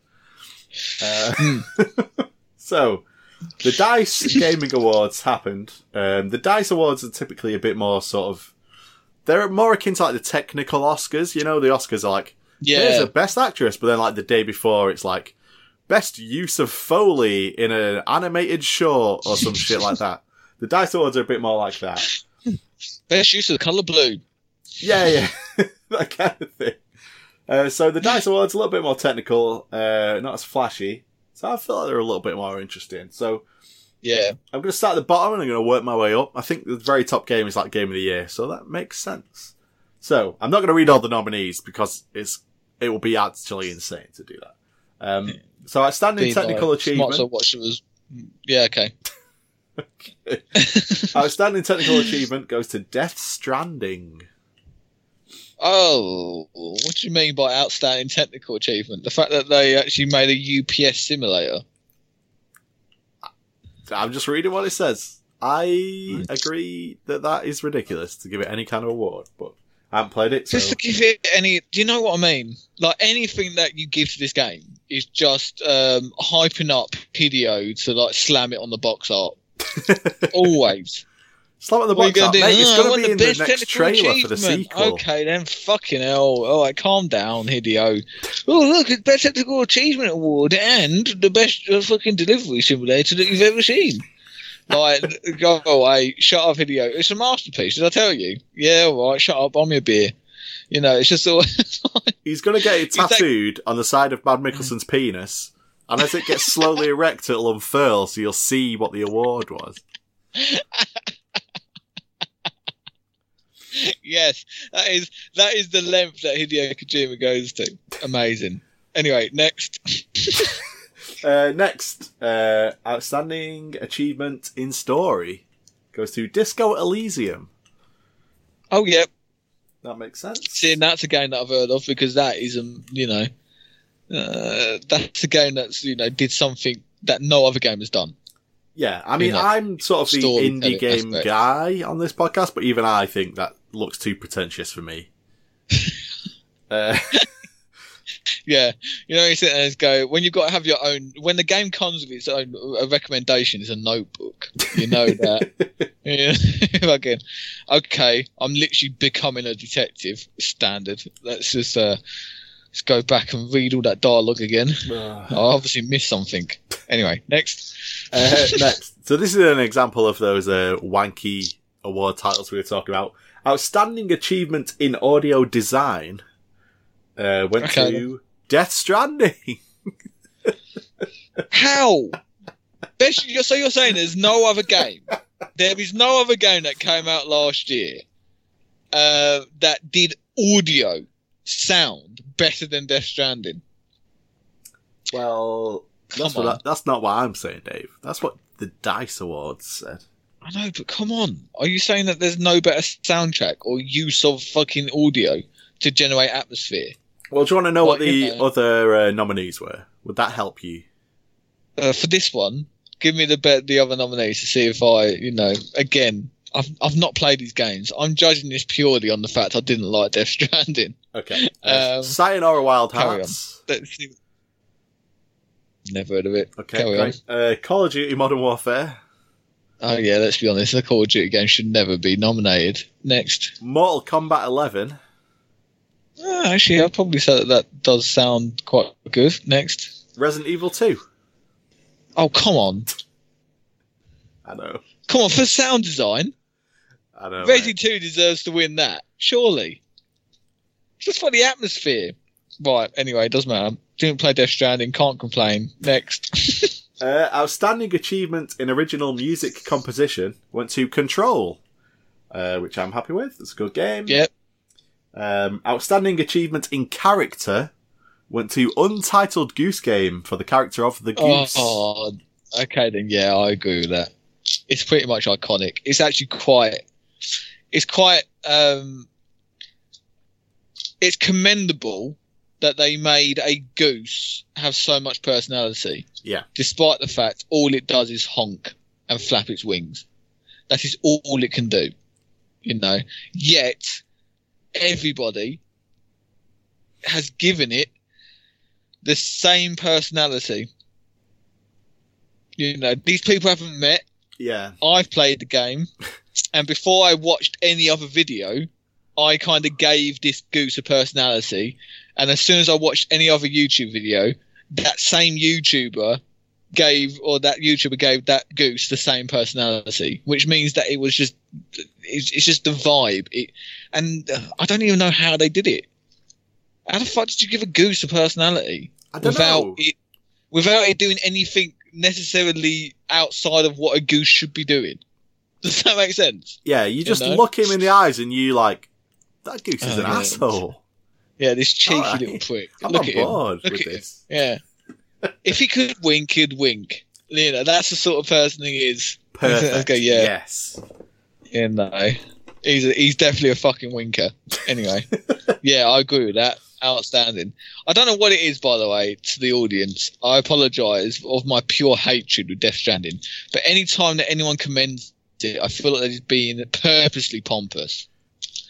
Uh, *laughs* so, the Dice Gaming Awards happened. Um, the Dice Awards are typically a bit more sort of. They're more akin to like the technical Oscars. You know, the Oscars are like, here's Yeah, a best actress, but then like the day before, it's like, best use of Foley in an animated short or some shit like that. *laughs* The Dice Awards are a bit more like that. best use of the color blue. Yeah, yeah, *laughs* that kind of thing. Uh, so the Dice Awards a little bit more technical, uh, not as flashy. So I feel like they're a little bit more interesting. So Yeah, I'm going to start at the bottom and I'm going to work my way up. I think the very top game is like Game of the Year, so that makes sense. So I'm not going to read all the nominees because it's it will be actually insane to do that. Um, so outstanding Being technical like, achievement. Smart watch was. Yeah, okay. *laughs* Outstanding technical achievement goes to Death Stranding. Oh, what do you mean by outstanding technical achievement? The fact that they actually made a UPS simulator. I'm just reading what it says. I agree that that is ridiculous to give it any kind of award, but I haven't played it, so Just to give it any, do you know what I mean? Like anything that you give to this game is just um, hyping up Hideo to like slam it on the box art. *laughs* Always. slam it on the What are you box art, do? mate. It's "Oh, I going to be in the best next trailer for the sequel. Okay, then fucking hell. All right, calm down, Hideo. Oh, look, it's best technical achievement award and the best uh, fucking delivery simulator that you've ever seen. Like, go away, shut up, Hideo. It's a masterpiece. Did I tell you? Yeah, all right, shut up. Buy me a beer. You know, it's just all. *laughs* He's going to get it He's like- tattooed on the side of Mads Mikkelsen's penis, and as it gets slowly erect, it'll unfurl, so you'll see what the award was. *laughs* yes, that is that is the length that Hideo Kojima goes to. Amazing. Anyway, next. *laughs* Uh, next, uh, outstanding achievement in story goes to Disco Elysium. Oh yeah, That makes sense. Seeing that's a game that I've heard of because that is, um, you know, uh, that's a game that's you know did something that no other game has done. Yeah, I mean, You know, I'm sort of the indie game aspect. guy on this podcast, but even I think that looks too pretentious for me. *laughs* uh, *laughs* Yeah, you know, you sit there and go when you've got to have your own. When the game comes with its own a recommendation, is a notebook. You know that. *laughs* yeah, *laughs* fucking okay. I'm literally becoming a detective. Standard. That's just uh, Let's go back and read all that dialogue again. Uh, I obviously missed something. Anyway, next. Uh, *laughs* next. So this is an example of those uh, wanky award titles we were talking about. Outstanding achievement in audio design uh, went Okay, to Death Stranding. *laughs* How? You're- so you're saying there's no other game? There is no other game that came out last year uh, that did audio sound better than Death Stranding. Well, that's, Come what on. I, that's not what I'm saying, Dave. That's what the Dice Awards said. I know, but come on. Are you saying that there's no better soundtrack or use of fucking audio to generate atmosphere? Well, do you want to know what the you know. other uh, nominees were? Would that help you? Uh, for this one, give me the bet the other nominees to see if I, you know, again, I've I've not played these games. I'm judging this purely on the fact I didn't like Death Stranding. Okay. *laughs* Uh, Um, Sayonara Wild Hearts. Never heard of it. Okay, Carry on. Uh, Call of Duty Modern Warfare. Oh yeah, let's be honest. The Call of Duty game should never be nominated. Next. Mortal Kombat 11. Actually, I'd probably say that that does sound quite good. Next. Resident Evil 2. Oh come on, I know. come on for sound design. I know. Resident. 2 deserves to win that, surely. Just for the atmosphere. Right, anyway, it doesn't matter. Didn't play Death Stranding, can't complain. Next. *laughs* Uh, outstanding achievement in original music composition went to Control, uh, which I'm happy with. It's a good game. yep. Um, outstanding achievement in character went to Untitled Goose Game for the character of the goose. Oh, okay then, yeah, I agree with that. It's pretty much iconic. It's actually quite, it's quite, um, it's commendable that they made a goose have so much personality. Yeah. Despite the fact all it does is honk and flap its wings. That is all it can do. You know. Yet everybody has given it the same personality. You know, these people haven't met. Yeah. I've played the game, *laughs* and before I watched any other video, I kind of gave this goose a personality. And as soon as I watched any other YouTube video, that same YouTuber gave, or that YouTuber gave that goose the same personality, which means that it was just, it's, it's just the vibe. It, and uh, I don't even know how they did it. How the fuck did you give a goose a personality? I don't without know. it without it doing anything necessarily outside of what a goose should be doing. *laughs* Does that make sense? Yeah, you just know? look him in the eyes and you like, that goose is Oh, an yeah. asshole. Yeah, this cheeky Alright. little prick. I'm look on at him. board Look with at him. this. Yeah. *laughs* if he could wink, he'd wink. You know, that's the sort of person he is. Perfect. *laughs* Okay, yeah. Yes. You know, he's a, he's definitely a fucking winker. Anyway, *laughs* yeah, I agree with that. Outstanding. I don't know what it is, by the way, to the audience. I apologise of my pure hatred with Death Stranding. But any time that anyone commends it, I feel like they're being purposely pompous.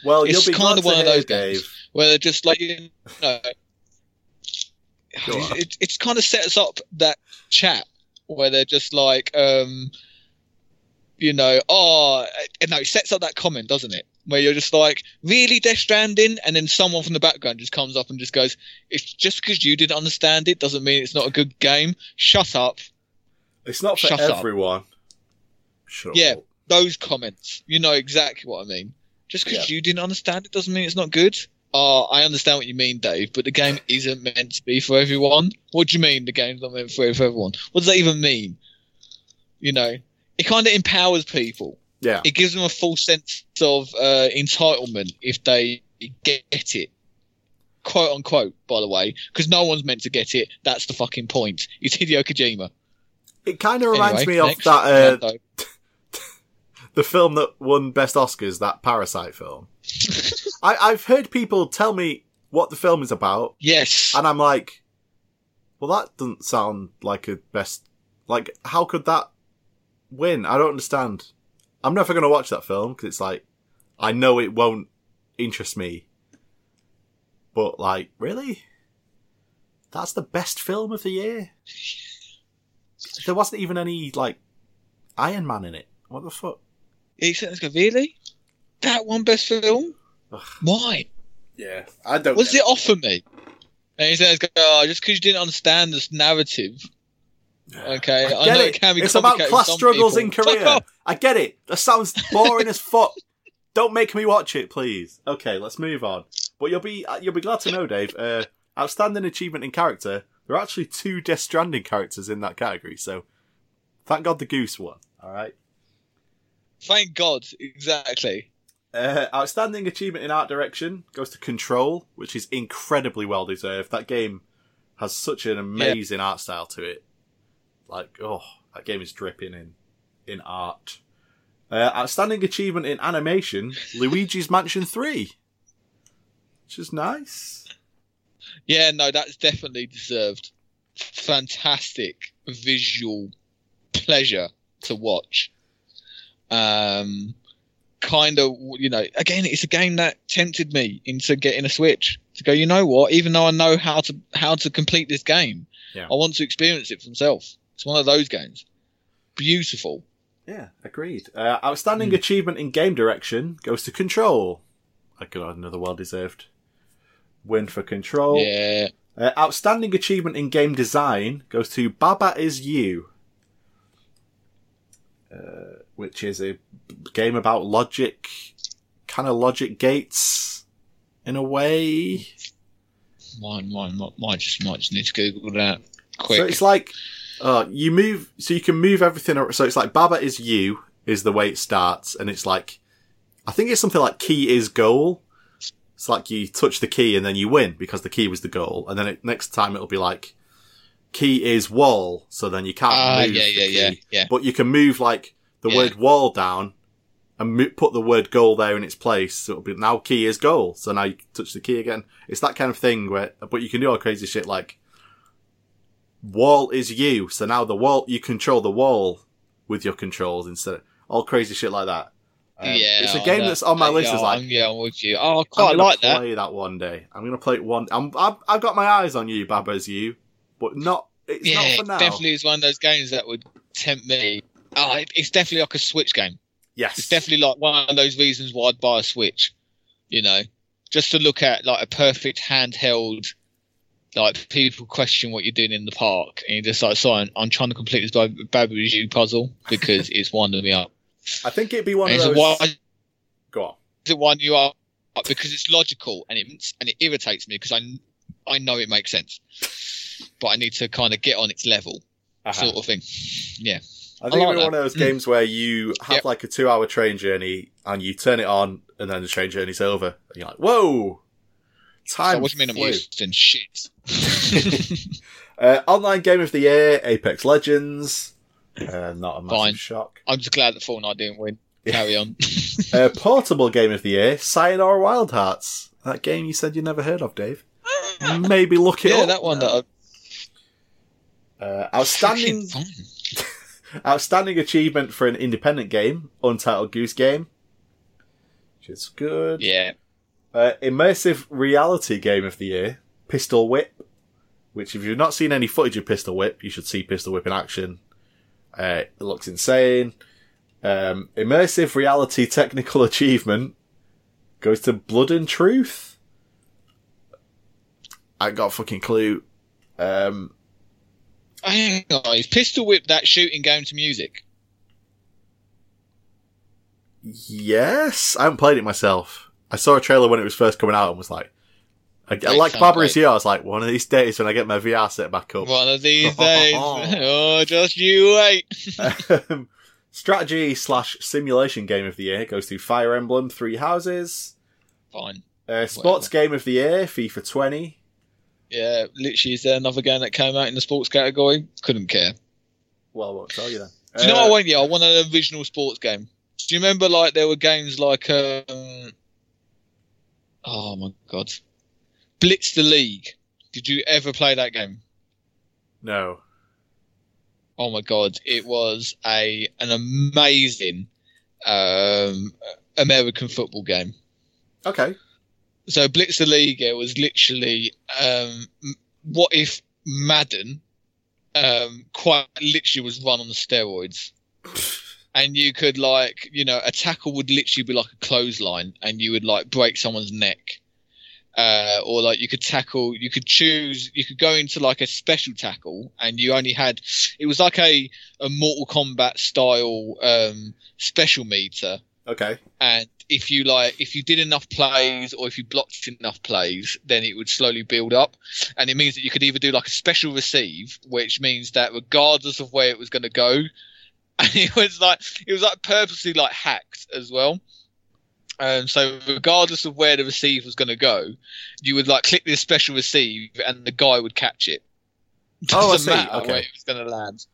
Well, It's be kinda one of those games. Where they're just like you know it, it's kind of sets up that chat where they're just like um you know oh no it sets up that comment doesn't it where you're just like really Death Stranding and then someone from the background just comes up and just goes it's just because you didn't understand it doesn't mean it's not a good game shut up It's not for Shut up. everyone. Shut Yeah. those comments you know exactly what I mean just because Yeah. you didn't understand it doesn't mean it's not good Oh, I understand what you mean, Dave, but the game isn't meant to be for everyone. What do you mean the game's not meant for everyone? What does that even mean? You know, it kind of empowers people. Yeah. It gives them a full sense of uh, entitlement if they get it. Quote unquote, by the way, because no one's meant to get it. That's the fucking point. It's Hideo Kojima. It kind of reminds Anyway, me of that uh, *laughs* the film that won best Oscars, that Parasite film. *laughs* I, I've heard people tell me what the film is about, yes. and I'm like, well, that doesn't sound like a best. Like, how could that win? I don't understand. I'm never going to watch that film because it's like, I know it won't interest me. But like, really? That's the best film of the year. There wasn't even any like Iron Man in it. What the fuck? He said, "Go really? That one best film? Ugh. Why? Yeah, I don't. What does it offer me? And he says, "Oh, just because you didn't understand this narrative, okay? I get know it. can be it's about class struggles in people. Korea. I get it. That sounds boring as fuck. Don't make me watch it, please. Okay, let's move on. But you'll be you'll be glad to know, Dave. Uh, outstanding achievement in character. There are actually two Death Stranding characters in that category. So, thank God the goose won. All right. Thank God, exactly. Uh, outstanding achievement in art direction goes to Control, which is incredibly well deserved. That game has such an amazing art style to it. Like, oh, that game is dripping in in art. Uh, outstanding achievement in animation, *laughs* Luigi's Mansion 3. Which is nice. Yeah, no, that's definitely deserved. Fantastic visual pleasure to watch. Um, kind of, you know, again, it's a game that tempted me into getting a Switch to go. You know what? Even though I know how to how to complete this game, Yeah. I want to experience it for myself. It's one of those games. Beautiful. Yeah, agreed. Uh, outstanding Hmm. achievement in game direction goes to Control. I could have another well deserved win for Control. Yeah. Uh, outstanding achievement in game design goes to Baba Is You, uh, which is a game about logic, kind of logic gates, in a way. Mine, mine, mine, mine just might just need to Google that quick. So it's like uh, you move, so you can move everything. So it's like Baba Is You is the way it starts, and it's like I think it's something like key is goal. It's like you touch the key and then you win because the key was the goal, and then it, next time it'll be like key is wall, so then you can't Ah, move yeah, the yeah, yeah, key. yeah. But you can move like the Yeah. word wall down and mo- put the word goal there in its place. So it'll be now key is goal. So now you touch the key again. It's that kind of thing where, but you can do all crazy shit like wall is you. So now the wall, you control the wall with your controls instead of all crazy shit like that. Um, yeah, it's a game know. that's on my list. yeah, Is like I'm, yeah, I'm with you. Oh, I quite like that. play that one day. I'm gonna play it one. I'm, I've, I've got my eyes on you, Baba's you, but not. It's Yeah, not for now. definitely is one of those games that would tempt me. Oh, it- it's definitely like a Switch game. Yes, It's definitely like one of those reasons why I'd buy a Switch. You know, just to look at like a perfect handheld. Like people question what you're doing in the park, and you're just like, "Sorry, I'm trying to complete this Bab- Baba's puzzle because it's winding me up." I think it'd be one And of those. why Go on. Is it one you are because it's logical and it and it irritates me because I I know it makes sense, but I need to kind of get on its level, Uh-huh. sort of thing. Yeah. I think I like it'd be one of those Mm. games where you have Yep. like a two-hour train journey and you turn it on, and then the train journey's over, and you're like, "Whoa, time!" So what do you mean I'm flew." used and shit? *laughs* Uh, online game of the year: Apex Legends. Uh, not a massive Fine. shock. I'm just glad that Fortnite didn't win. Carry on. *laughs* Uh, portable game of the year: Sayonara Wild Hearts. That game you said you never heard of, Dave. Maybe look it yeah, up. that one that Uh, I outstanding, Fucking *laughs* fun. outstanding achievement for an independent game: Untitled Goose Game. Which is good. Yeah. Uh, immersive reality game of the year, Pistol Whip. Which, if you've not seen any footage of Pistol Whip, you should see Pistol Whip in action. Uh, it looks insane. Um, immersive reality technical *laughs* achievement goes to Blood and Truth. I got a fucking clue. Um, Hang on, is Pistol Whip that shooting game to music? yes, I haven't played it myself. I saw a trailer when it was first coming out and was like, I, like sound, Barbara is here. I was like, one of these days when I get my VR set back up. One of these *laughs* days. oh, just you wait. Um, strategy slash simulation game of the year goes to Fire Emblem Three Houses. Fine. Uh, sports game of the year, FIFA 20. Yeah, literally, is there another game that came out in the sports category? Couldn't care. Well, I won't tell you then. Do you know Uh, what I want? Yeah, I want an original sports game. Do you remember like there were games like um Oh my god. Blitz the League. Did you ever play that game? No. Oh my god, it was a an amazing um American football game. Okay. So Blitz the League it was literally um what if Madden um quite literally was run on steroids. *laughs* and you could like you know a tackle would literally be like a clothesline and you would like break someone's neck Uh, or like you could tackle, you could choose, you could go into like a special tackle, and you only had. It was like a a Mortal Kombat style um, special meter, Okay. and if you like if you did enough plays or if you blocked enough plays then it would slowly build up and it means that you could either do like a special receive which means that regardless of where it was going to go and *laughs* it was like it was like purposely like hacked as well um, so regardless of where the receive was going to go you would like click this special receive and the guy would catch it. *laughs* Oh, I see. matter Okay. where it was going to land.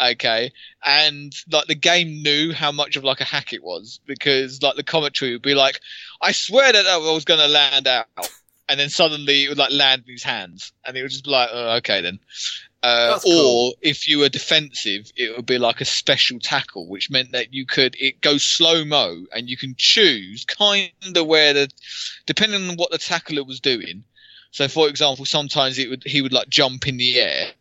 Okay. And like the game knew how much of like a hack it was because like the commentary would be like i swear that that was going to land out. And then suddenly it would like land in his hands. And it would just be like oh, okay then uh, or cool. if you were defensive it would be like a special tackle which meant that you could it goes slow mo and you can choose kind of where the depending on what the tackler was doing so for example sometimes it would he would like jump in the air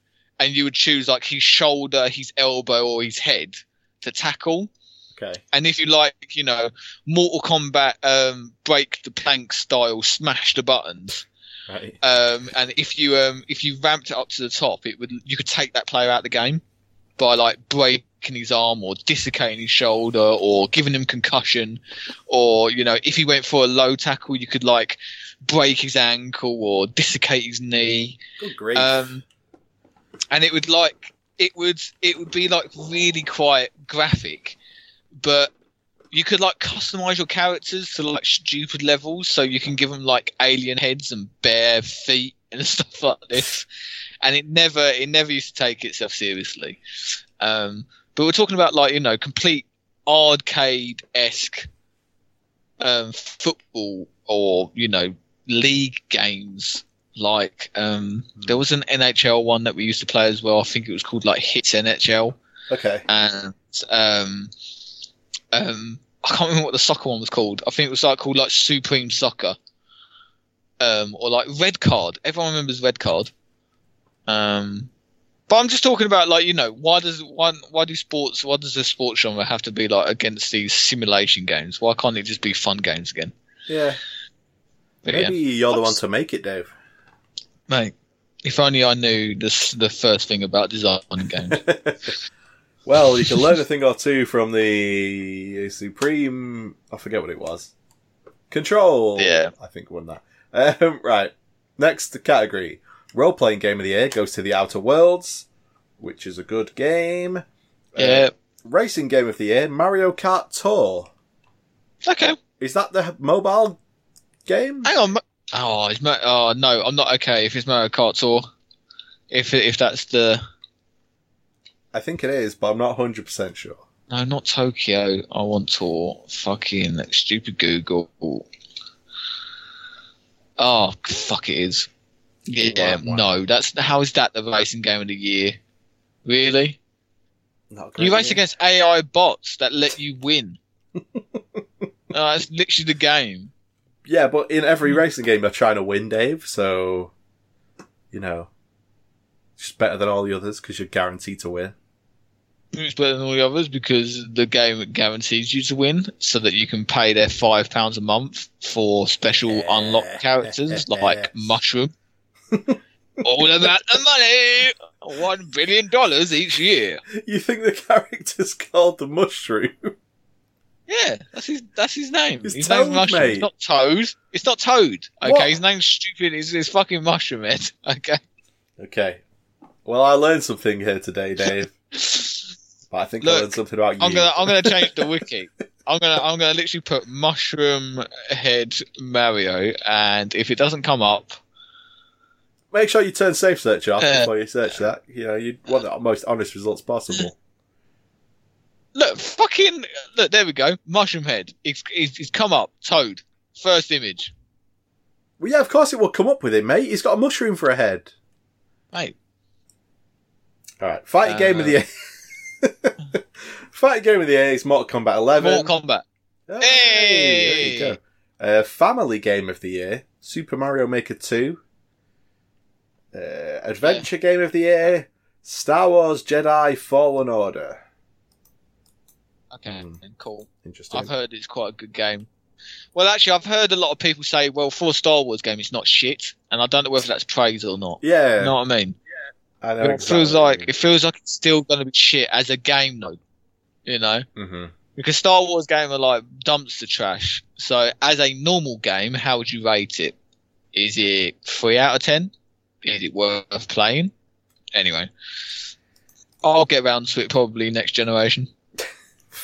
and you would choose like his shoulder, his elbow, or his head to tackle. Okay. And if you like, you know, Mortal Kombat um, break the plank style, smash the buttons. Right. Um, and if you um, if you ramped it up to the top, it would you could take that player out of the game by like breaking his arm or dislocating his shoulder or giving him concussion, or you know if he went for a low tackle, you could like break his ankle or dislocate his knee. Good grief. Um, and it would like it would it would be like really quite graphic, but you could like customize your characters to like stupid levels, so you can give them like alien heads and bare feet *laughs* and stuff like this. And it never it never used to take itself seriously. Um, but we're talking about like you know complete arcade esque um, football or you know league games like um there was an NHL one that we used to play as well. I think it was called like Hitz NHL okay. and um um I can't remember what the soccer one was called. I think it was like called like Supreme Soccer. Um or like Red Card. Everyone remembers Red Card. Um but I'm just talking about like, you know, why does why why do sports why does the sports genre have to be like against these simulation games? Why can't it just be fun games again? Yeah. But Maybe yeah. you're the one Oops. to make it, Dave. Mate, if only I knew this, the first thing about design games. *laughs* well, you can learn a thing or two from the Supreme. I forget what it was. Control. Yeah. I think won that. Um, right. Next category. Role playing game of the year goes to The Outer Worlds, which is a good game. Uh, yeah. racing game of the year, Mario Kart Tour. Okay. Is that the mobile game? Hang on. Oh, it's Ma- oh no, I'm not okay if it's Mario Kart Tour. If if that's the I think it is, but I'm not 100% sure. no, not Tokyo. I want Tour. Fucking stupid Google. Oh fuck, it is. Yeah, Wah, wah. no, that's how is that the racing game of the year? Really? Not You race game. against AI bots that let you win. oh, *laughs* that's literally the game. Yeah, but in every racing game, you're trying to win, Dave. So, you know, just better than all the others because you're guaranteed to win. It's better than all the others because the game guarantees you to win, so that you can pay their five pounds a month for special unlocked characters *laughs* like Mushroom. *laughs* All about the money, one billion dollars each year. You think the character's called the Mushroom? Yeah, that's his. That's his name. It's his Toad, name's Mushroom. mate. It's not Toad. It's not Toad. Okay, What? his name's stupid. It's, it's fucking Mushroom Head. *laughs* Okay. Okay. Well, I learned something here today, Dave. But I think I Look, learned something about you. I'm gonna I'm gonna change the wiki. *laughs* I'm gonna I'm gonna literally put mushroom head Mario, and if it doesn't come up, Make sure you turn safe search off Uh, before you search that. You know, you want the most honest results possible. *laughs* look, fucking look, there we go, mushroom head. It's it's, it's come up. Toad, first image. well, yeah, of course it will come up with him, mate. He's got a mushroom for a head. Mate, All right, fighting game of the year. *laughs* fighting game of the year is Mortal Kombat 11. Mortal Kombat. Hey, there you go. Uh, family game of the year, Super Mario Maker 2. Uh, adventure game of the year, Star Wars Jedi Fallen Order. Okay, Hmm. cool. Interesting. I've heard it's quite a good game. Well, actually, I've heard a lot of people say, "Well, for a Star Wars game, it's not shit," and I don't know whether that's praise or not. Yeah, You know what I mean? I know. But it feels like it feels like it's still going to be shit as a game, though. You know, hmm because Star Wars game are like dumpster trash. So, as a normal game, how would you rate it? Is it three out of ten? Is it worth playing? Anyway, I'll get round to it probably next generation.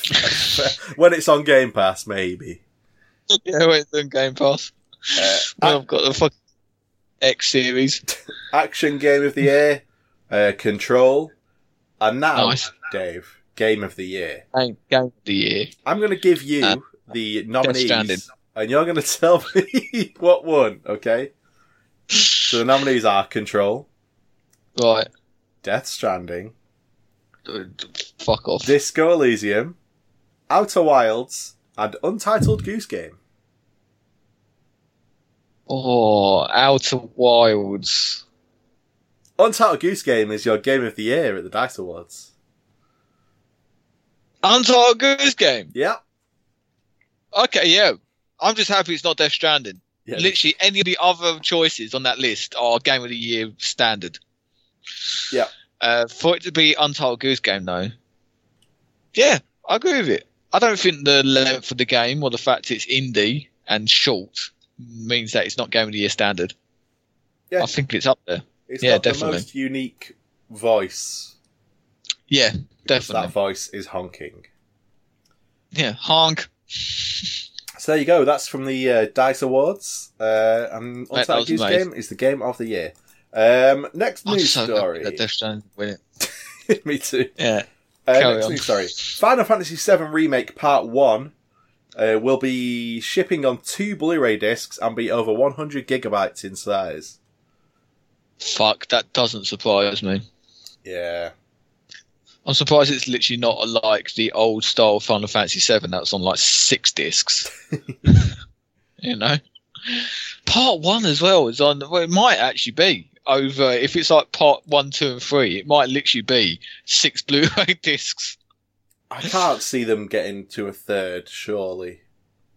*laughs* when it's on Game Pass, maybe. *laughs* yeah, wait, then Game Pass. Uh, When I've got the fucking X series. action game of the year, uh, Control, and now, Nice. Dave, game of the year. Game, game of the year. I'm going to give you Uh, the nominees, and you're going *laughs* to tell me what won. Okay. So the nominees are Control, Right. Death Stranding, Fuck off. Disco Elysium, Outer Wilds, and Untitled Goose Game. Oh, Outer Wilds. Untitled Goose Game is your game of the year at the Dice Awards. Untitled Goose Game. Yeah. Okay, yeah. I'm just happy it's not Death Stranding. Yeah. Literally, any of the other choices on that list are Game of the Year standard. Yeah. Uh, for it to be Untitled Goose Game, though, yeah, I agree with it. I don't think the length of the game or the fact it's indie and short means that it's not Game of the Year standard. Yeah. I think it's up there. It's Yeah, got definitely. the most unique voice. Yeah, definitely. That voice is honking. Yeah, honk. So there you go. That's from the uh, Dice Awards. Uh, and Mate, that Goose amazing. Game is the game of the year. Um, next I'm news just so happy story. that Death win it. *laughs* Me too. Yeah. Uh, next on. news story. Final Fantasy VII Remake Part 1 uh, will be shipping on two Blu-ray discs and be over 100 gigabytes in size. Fuck, that doesn't surprise me. Yeah. I'm surprised it's literally not like the old style Final Fantasy VII that's on like six discs. *laughs* you know, part one as well is on. Well, it might actually be over if it's like part one, two, and three. It might literally be six *laughs* Blu-ray discs. I can't see them getting to a third, surely.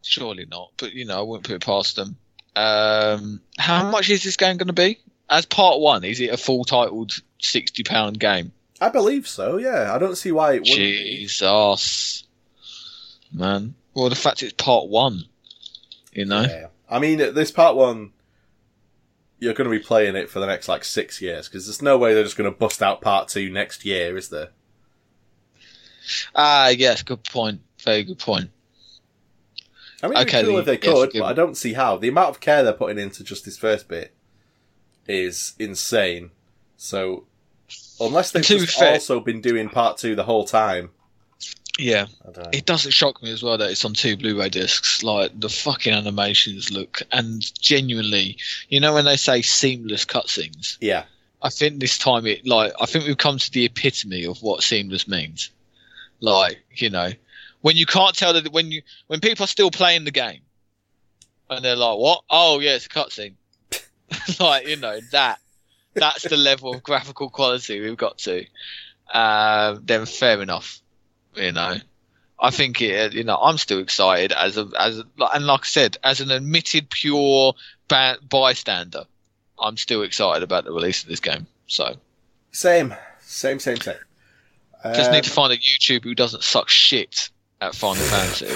Surely not, but you know, I wouldn't put it past them. Um, how much is this game going to be? As part one, is it a full titled sixty pound game? I believe so, yeah. I don't see why it wouldn't. Jesus, man. Well, the fact it's part one, you know. Yeah. I mean, this part one, you're going to be playing it for the next like six years because there's no way they're just going to bust out part two next year, is there? Ah, yes, good point. Very good point. I mean, it'd Okay, be cool if they could, give but I don't see how. The amount of care they're putting into just this first bit is insane. So, unless they've just fair- also been doing part two the whole time, Yeah, I don't know. it doesn't shock me as well that it's on two Blu-ray discs. Like the fucking animations look, and genuinely, you know, when they say seamless cutscenes, yeah, I think this time it like I think we've come to the epitome of what seamless means. Like you know, when you can't tell that when you when people are still playing the game, and they're like, "What? Oh yeah, it's a cutscene." *laughs* like you know that that's the level of graphical quality we've got to. Um, then fair enough, you know. I think it. You know, I'm still excited as a as a, and like I said, as an admitted pure bystander, I'm still excited about the release of this game. So same, same, same, same. just Um, need to find a YouTube who doesn't suck shit at Final *laughs* Fantasy.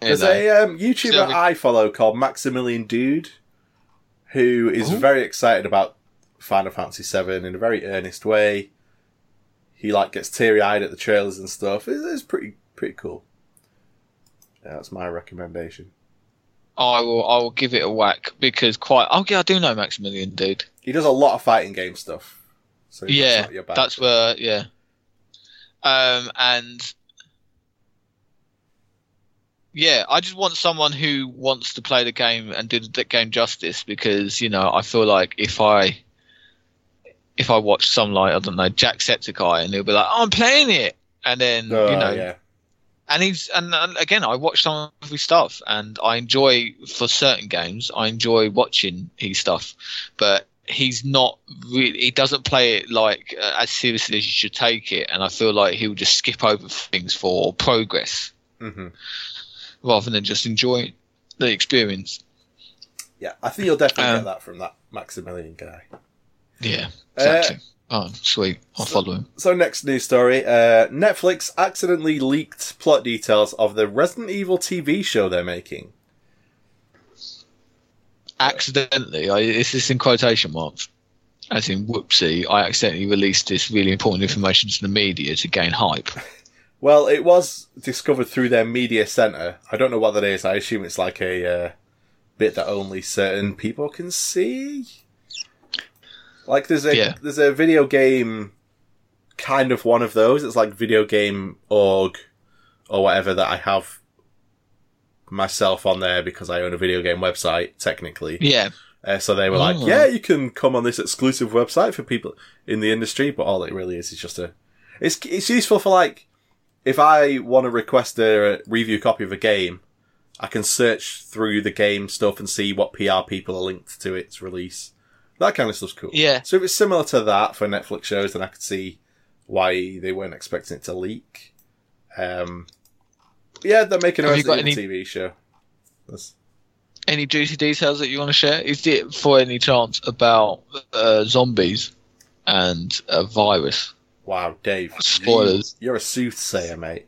There's know. a um, YouTuber So we- I follow called Maximilian Dood, who is Ooh. very excited about Final Fantasy VII in a very earnest way. He like gets teary eyed at the trailers and stuff. It's, it's pretty pretty cool. Yeah, that's my recommendation. I will I will give it a whack because quite oh yeah I do know Maximilian Dood. He does a lot of fighting game stuff. So that's yeah, not your bad. that's where yeah. Um and yeah, I just want someone who wants to play the game and do the game justice because you know I feel like if I if I watch some like I don't know Jacksepticeye and he'll be like oh, I'm playing it and then Oh, you know yeah. and he's and, and again I watch some of his stuff and I enjoy for certain games I enjoy watching his stuff, but he's not really he doesn't play it like uh, as seriously as you should take it, and I feel like he'll just skip over things for progress. hmm rather than just enjoy the experience. Yeah, I think you'll definitely Um, get that from that Maximilian guy. Yeah, Uh, exactly. oh, sweet. I'll follow him. So next news story, uh, Netflix accidentally leaked plot details of the Resident Evil TV show they're making. Accidentally, I, is this in quotation marks? As in, whoopsie, I accidentally released this really important information to the media to gain hype. *laughs* Well, it was discovered through their media center. I don't know what that is. I assume it's like a uh, bit that only certain people can see. Like there's a Yeah. there's a video game kind of one of those. It's like video game org or whatever that I have myself on there because I own a video game website technically. Yeah, Uh, so they were like, Oh. "Yeah, you can come on this exclusive website for people in the industry." But all it really is is just a. It's it's useful for like if I want to request a review copy of a game, I can search through the game stuff and see what PR people are linked to its release. That kind of stuff's cool. yeah. So if it's similar to that for Netflix shows, then I could see why they weren't expecting it to leak. Um, yeah, they're making a Have you got Resident Evil TV show. That's, Any juicy details that you want to share? Is it for any chance about uh, zombies and a virus? Wow, Dave. Spoilers. You're a soothsayer, mate.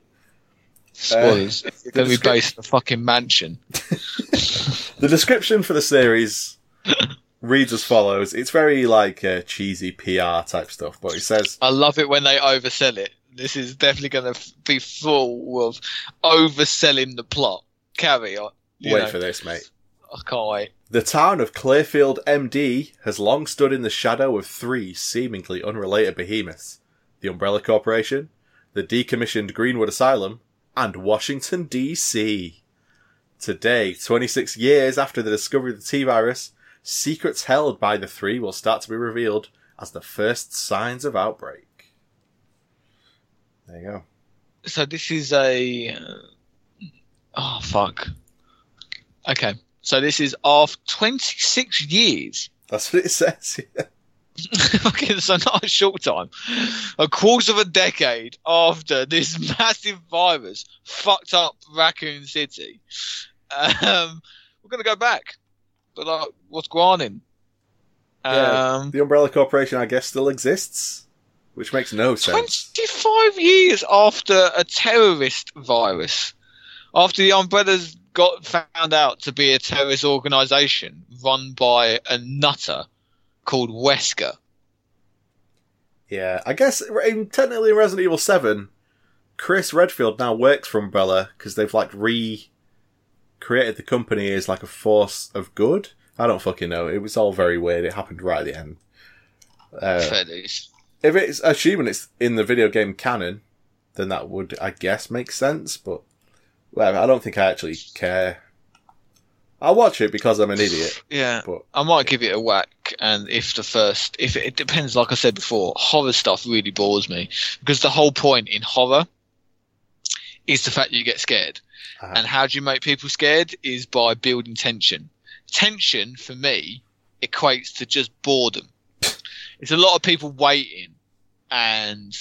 Spoilers. it's going to be descrip- based in a fucking mansion. *laughs* The description for the series reads as follows. It's very like uh, cheesy PR type stuff, but it says I love it when they oversell it. This is definitely going to be full of overselling the plot. Carry on. Wait know, for this, mate. I can't wait. The town of Clearfield, MD, has long stood in the shadow of three seemingly unrelated behemoths the Umbrella Corporation, the decommissioned Greenwood Asylum, and Washington, D.C. Today, 26 years after the discovery of the T virus, secrets held by the three will start to be revealed as the first signs of outbreak. There you go. So this is a. uh, Oh fuck. Okay, so this is after 26 years. That's what it says. *laughs* So not a short time. A quarter of a decade after this *laughs* massive virus fucked up Raccoon City. Um, we're gonna go back. But like, what's going on? Yeah. Um, the Umbrella Corporation, I guess, still exists, which makes no sense. 25 years after a terrorist virus, after the Umbrellas got found out to be a terrorist organization run by a nutter called Wesker. Yeah, I guess in, technically in Resident Evil 7, Chris Redfield now works for Umbrella because they've like re created the company as like a force of good. I don't fucking know. It was all very weird. It happened right at the end. Uh, Fair dues. if it's assuming it's in the video game canon, then that would, I guess, make sense. But well, I don't think I actually care. I'll watch it because I'm an idiot. Yeah. But I might give it a whack, and if the first, if it, it depends, like I said before, horror stuff really bores me because the whole point in horror is the fact you get scared, Uh-huh. and how do you make people scared is by building tension. Tension for me equates to just boredom. it's a lot of people waiting, and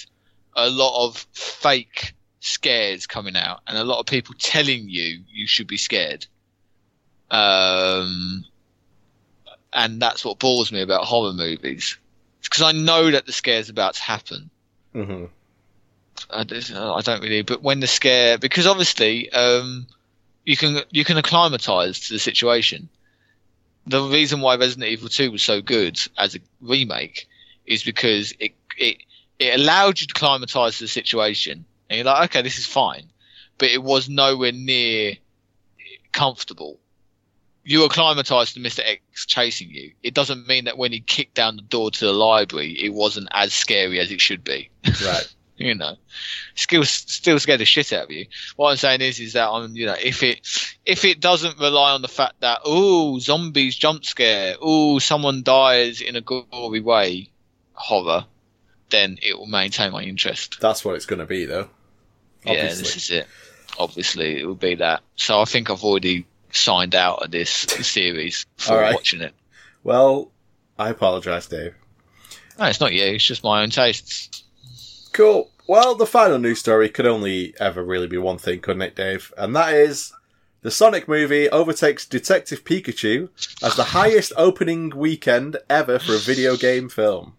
a lot of fake scares coming out, and a lot of people telling you you should be scared. Um, and that's what bores me about horror movies. Because I know that the scare's about to happen. Mhm. I don't, I don't really, but when the scare, because obviously, um, you can you can acclimatise to the situation. The reason why Resident Evil Two was so good as a remake is because it it it allowed you to acclimatise to the situation, and you're like, okay, this is fine, but it was nowhere near comfortable. You acclimatise to Mister X chasing you. It doesn't mean that when he kicked down the door to the library, it wasn't as scary as it should be right. *laughs* you know, still still scared the shit out of you. What I'm saying is, is that I'm, you know, if it if it doesn't rely on the fact that oh zombies jump scare, oh someone dies in a gory way, horror, then it will maintain my interest. That's what it's going to be, though. Yeah, this is it. Obviously, it will be that. So I think I've already signed out of this series for right. watching it. Well, I apologise, Dave. No, it's not you. It's just my own tastes. Cool. Well, the final news story could only ever really be one thing, couldn't it, Dave? And that is The Sonic movie overtakes Detective Pikachu as the highest opening weekend ever for a video game film.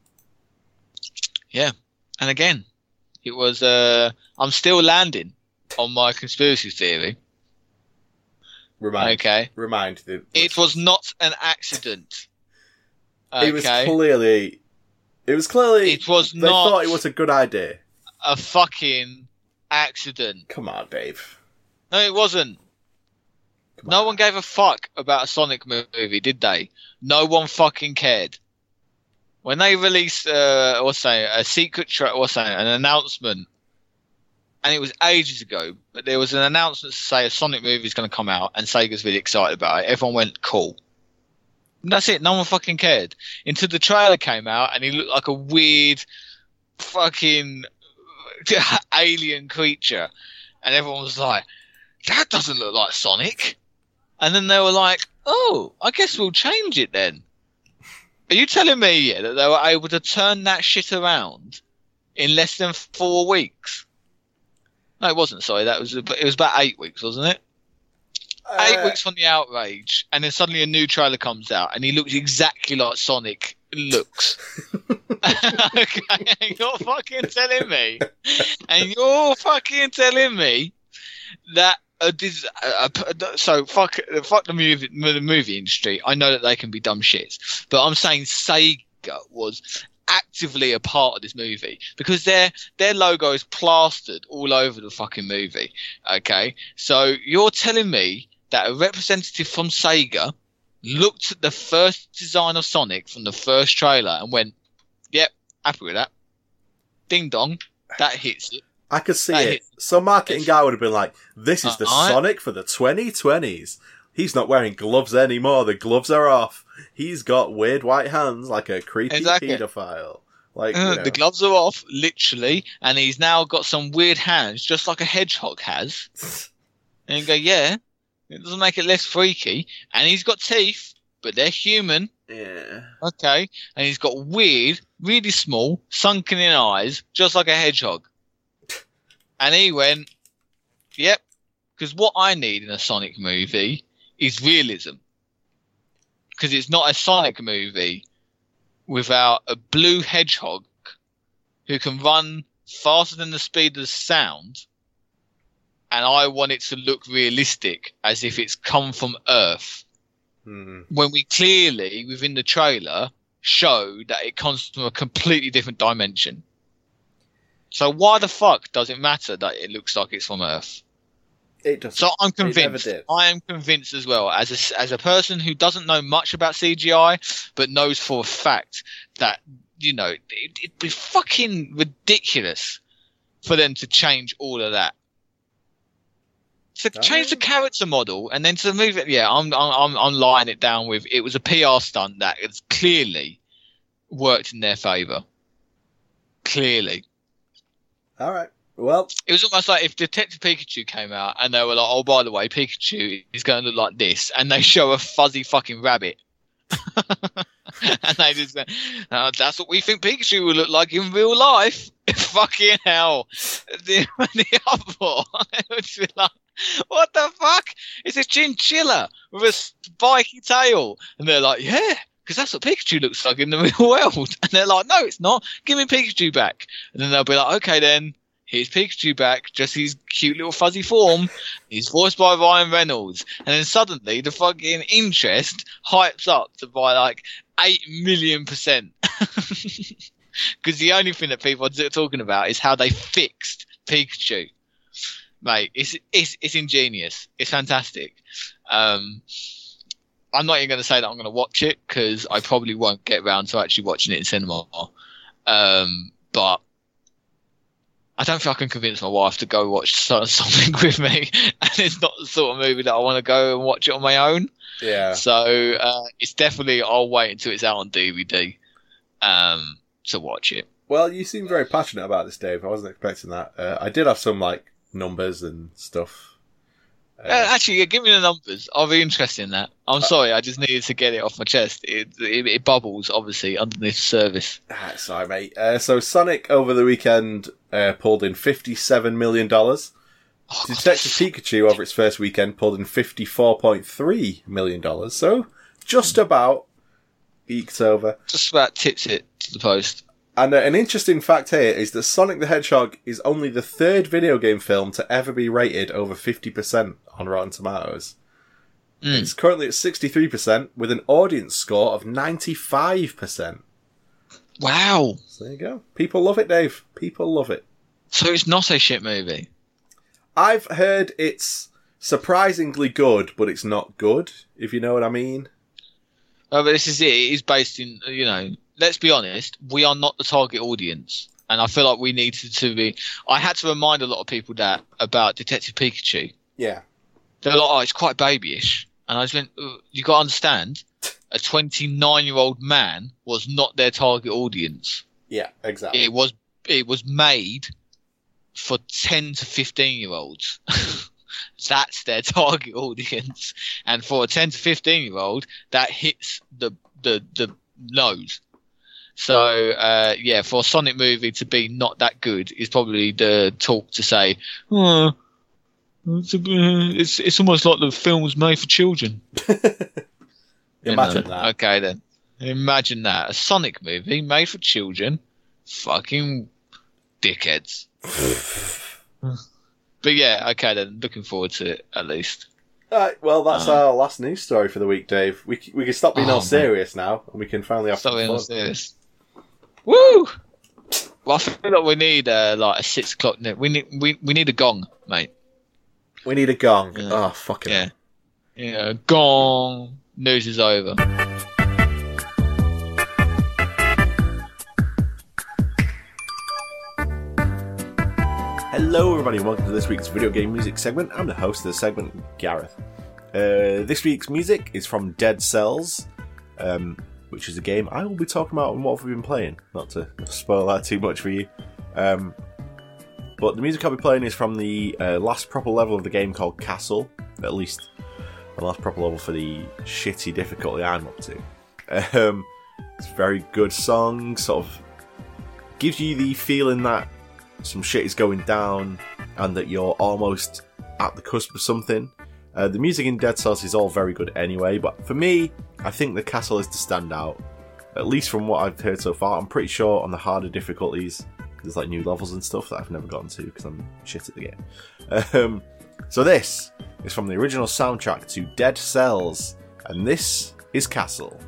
Yeah, and again, it was. Uh, I'm still landing on my conspiracy theory. Remind, Okay, remind the. it was not an accident. Okay. *laughs* It was clearly. It was clearly. it was they not thought it was a good idea. a fucking accident. Come on, Dave. No, it wasn't. Come No one gave a fuck about a Sonic movie, did they? No one fucking cared. When they released, uh, what's saying, a secret, track, what's saying, an announcement, and it was ages ago, but there was an announcement to say a Sonic movie is going to come out, and Sega's really excited about it. Everyone went, cool. And that's it. No one fucking cared. Until the trailer came out, and he looked like a weird, fucking *laughs* alien creature, and everyone was like, that doesn't look like Sonic. And then they were like, oh, I guess we'll change it then. Are you telling me yeah, that they were able to turn that shit around in less than four weeks? No, it wasn't. Sorry, that was it was about eight weeks, wasn't it? Eight Uh, weeks from the outrage, and then suddenly a new trailer comes out, and he looks exactly like Sonic looks. *laughs* okay, and you're fucking telling me, and you're fucking telling me that a, a, a, so fuck fuck the movie the movie industry. I know that they can be dumb shits, but I'm saying Sega was actively a part of this movie because their their logo is plastered all over the fucking movie. Okay, so you're telling me that a representative from Sega looked at the first design of Sonic from the first trailer and went, "Yep, happy with that." Ding dong, that hits it. I could see That it. hit- Some marketing guy would have been like, "This is the Uh, I- Sonic for the 2020s. He's not wearing gloves anymore. The gloves are off. He's got weird white hands like a creepy Exactly. pedophile. Like you Uh, know. The gloves are off, literally, and he's now got some weird hands, just like a hedgehog has. *laughs* And you go, yeah, it doesn't make it less freaky. And he's got teeth, but they're human, yeah. okay? And he's got weird, really small, sunken in eyes, just like a hedgehog. *laughs* And he went, yep, because what I need in a Sonic movie is realism. Because it's not a Sonic movie without a blue hedgehog who can run faster than the speed of sound. And I want it to look realistic, as if it's come from Earth. Hmm. When we clearly, within the trailer, show that it comes from a completely different dimension. So why the fuck does it matter that it looks like it's from Earth? It does. So I'm convinced. I am convinced as well, as a, as a person who doesn't know much about CGI, but knows for a fact that you know it, it'd be fucking ridiculous for them to change all of that. To change the character model and then to move it, yeah, I'm I'm I'm, I'm lying it down with it was a PR stunt that has clearly worked in their favour. Clearly. All right. Well, It was almost like if Detective Pikachu came out and they were like, "Oh, by the way, Pikachu is going to look like this," and they show a fuzzy fucking rabbit, *laughs* and they just go, "Oh, "That's what we think Pikachu will look like in real life." *laughs* fucking hell, the, *laughs* the uproar! It like, "What the fuck? It's a chinchilla with a spiky tail," and they're like, "Yeah." Because that's what Pikachu looks like in the real world. And they're like, no, it's not. Give me Pikachu back. And then they'll be like, okay, then here's Pikachu back, just his cute little fuzzy form. He's voiced by Ryan Reynolds. And then suddenly the fucking interest hypes up to by like 8 million percent. *laughs* Because the only thing that people are talking about is how they fixed Pikachu. Mate, it's, it's, it's ingenious. It's fantastic. Um, I'm not even going to say that I'm going to watch it because I probably won't get around to actually watching it in cinema. Um, but I don't think I can convince my wife to go watch *laughs* so- something with me, and it's not the sort of movie that I want to go and watch it on my own. yeah. So uh, it's definitely I'll wait until it's out on DVD um, to watch it. Well, you seem very passionate about this, Dave. I wasn't expecting that. Uh, I did have some like numbers and stuff. Uh, Uh, actually, yeah, give me the numbers. I'll be interested in that. I'm sorry, I just needed to get it off my chest. It, it, it bubbles obviously underneath the surface. ah, sorry, mate. Uh, so Sonic over the weekend uh, pulled in fifty-seven million dollars, Oh, Detective Pikachu over its first weekend pulled in $54.3 million, so just about eked over. Just about tips it to the post. And uh, an interesting fact here is that Sonic the Hedgehog is only the third video game film to ever be rated over 50% on Rotten Tomatoes. Mm. It's currently at 63% with an audience score of 95%. Wow. So there you go. People love it, Dave. People love it. So it's not a shit movie. I've heard it's surprisingly good, but it's not good, if you know what I mean. Oh, but this is it. It is based in, you know, let's be honest, we are not the target audience. And I feel like we needed to be. I had to remind a lot of people that about Detective Pikachu. Yeah. They're like, oh, it's quite babyish. And I just went, "Uh, you got to understand, a 29 year old man was not their target audience. Yeah, exactly. It was, it was made for 10 to 15 year olds. *laughs* That's their target audience. And for a 10 to 15 year old, that hits the, the, the nose. So, uh, yeah, for a Sonic movie to be not that good is probably the talk to say, oh, it's, a, it's, it's almost like the film was made for children. *laughs* Imagine know? that. Okay, then. Imagine that. A Sonic movie made for children. Fucking dickheads. *laughs* but yeah, okay, then. Looking forward to it, at least. Right, well, that's Uh. our last news story for the week, Dave. We, we can stop being Oh, all man. serious now, and we can finally have So some we fun. This. Woo! Well, I feel like we need uh, like a six o'clock. ne- We need we, we need a gong, mate. We need a gong. Yeah. Oh, fucking Yeah, yeah, gong. News is over. Hello, everybody, and welcome to this week's video game music segment. I'm the host of the segment, Gareth. Uh, this week's music is from Dead Cells, um, which is a game I will be talking about and what we've been playing. Not to spoil that too much for you. Um, but the music I'll be playing is from the uh, last proper level of the game called Castle, at least the last proper level for the shitty difficulty I'm up to. Um, it's a very good song, sort of gives you the feeling that some shit is going down and that you're almost at the cusp of something. Uh, the music in Dead Cells is all very good anyway, but for me, I think the castle is to stand out. At least from what I've heard so far, I'm pretty sure on the harder difficulties, there's like new levels and stuff that I've never gotten to because I'm shit at the game. *laughs* Um, so this is from the original soundtrack to Dead Cells, and this is Castle.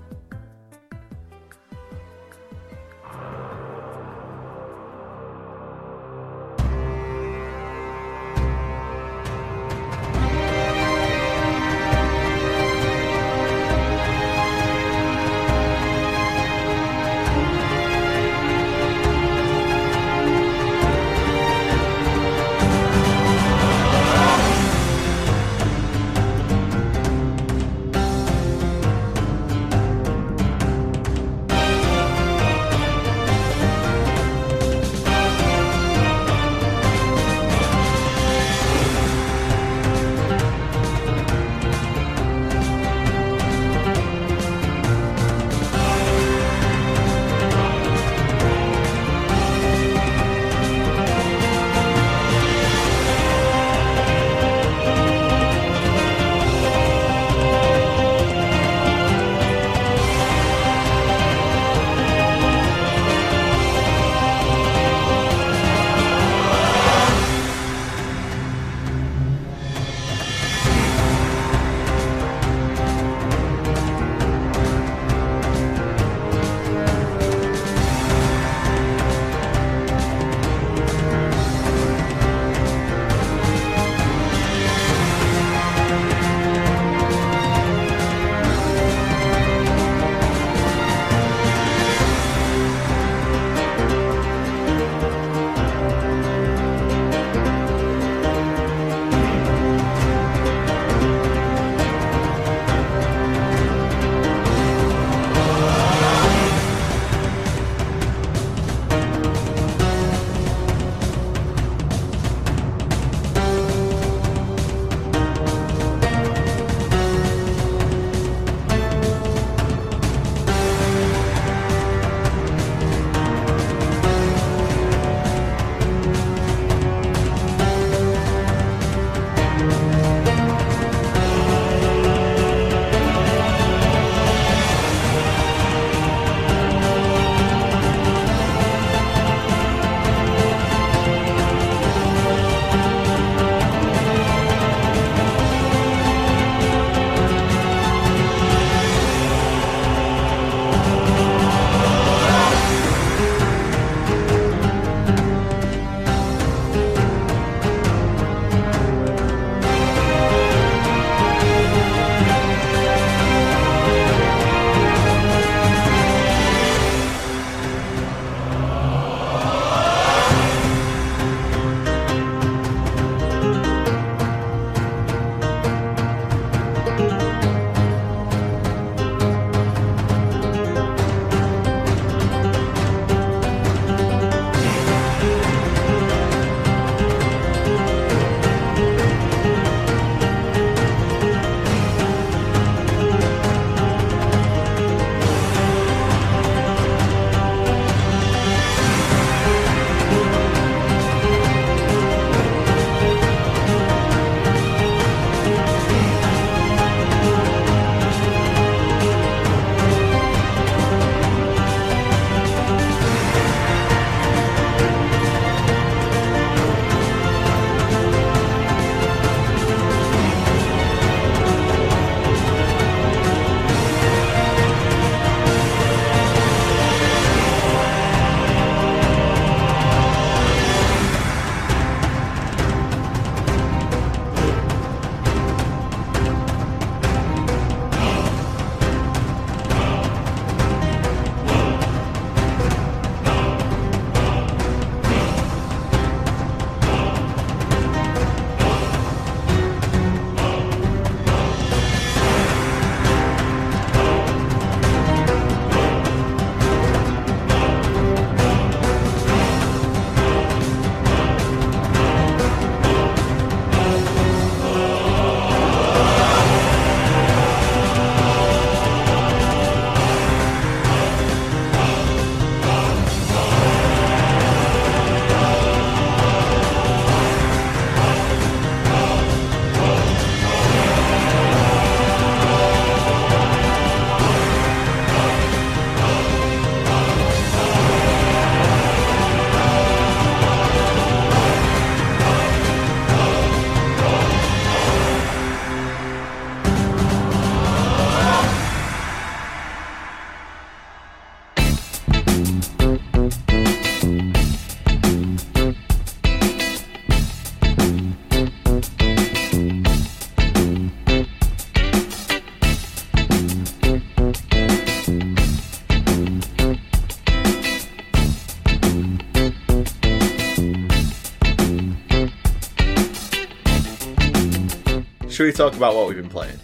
Should we talk about what we've been playing?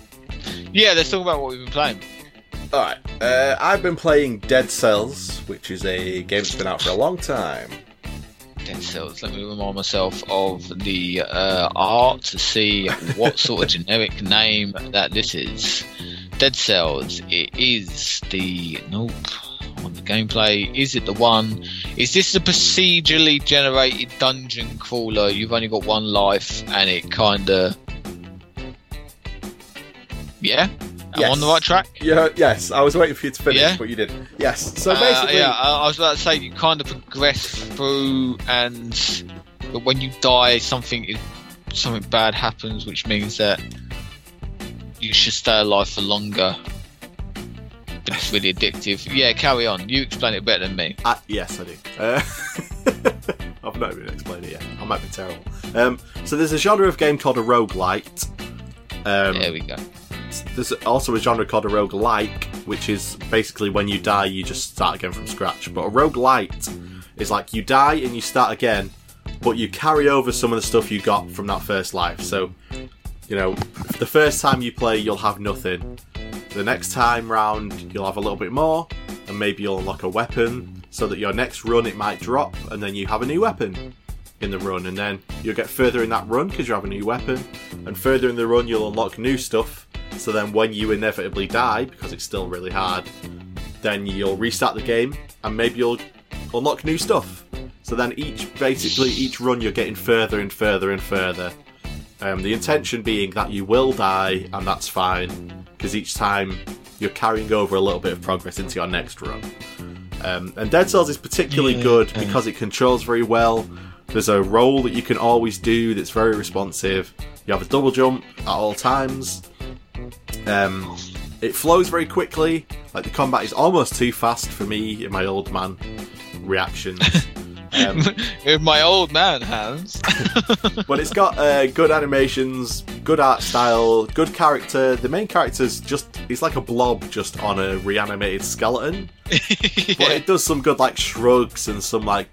Yeah, let's talk about what we've been playing. All right. Uh, I've been playing Dead Cells, which is a game that's been out for a long time. Dead Cells. Let me remind myself of the uh, art to see what sort of *laughs* generic name that this is. Dead Cells. It is the nope. On the gameplay, is it the one? Is this the procedurally generated dungeon crawler? You've only got one life, and it kind of yeah. I'm Yes. on the right track. Yeah, yes, I was waiting for you to finish, Yeah? but you didn't. Yes. So Uh, basically, yeah, I, I was about to say you kind of progress through, and but when you die, something is, something bad happens, which means that you should stay alive for longer. But it's really addictive. Yeah, carry on. You explain it better than me. Uh, yes, I do. Uh, *laughs* I've not even explained it yet. I might be terrible. Um, so there's a genre of game called a roguelite. Um, there we go. There's also a genre called a roguelike, which is basically when you die, you just start again from scratch. But a rogue roguelite is like you die and you start again, but you carry over some of the stuff you got from that first life. So, you know, the first time you play, you'll have nothing. The next time round, you'll have a little bit more, and maybe you'll unlock a weapon, so that your next run it might drop, and then you have a new weapon in the run, and then you'll get further in that run because you have a new weapon, and further in the run you'll unlock new stuff. So then, when you inevitably die, because it's still really hard, then you'll restart the game, and maybe you'll unlock new stuff. So then, each basically each run you're getting further and further and further. Um, the intention being that you will die, and that's fine, because each time you're carrying over a little bit of progress into your next run. Um, and Dead Cells is particularly Yeah, good because it controls very well. There's a roll that you can always do that's very responsive. You have a double jump at all times. Um, it flows very quickly. Like the combat is almost too fast for me in my old man reactions. *laughs* Um, With my old man hands. *laughs* but it's got uh, good animations, good art style, good character. The main character's just he's like a blob just on a reanimated skeleton. *laughs* But it does some good like shrugs and some like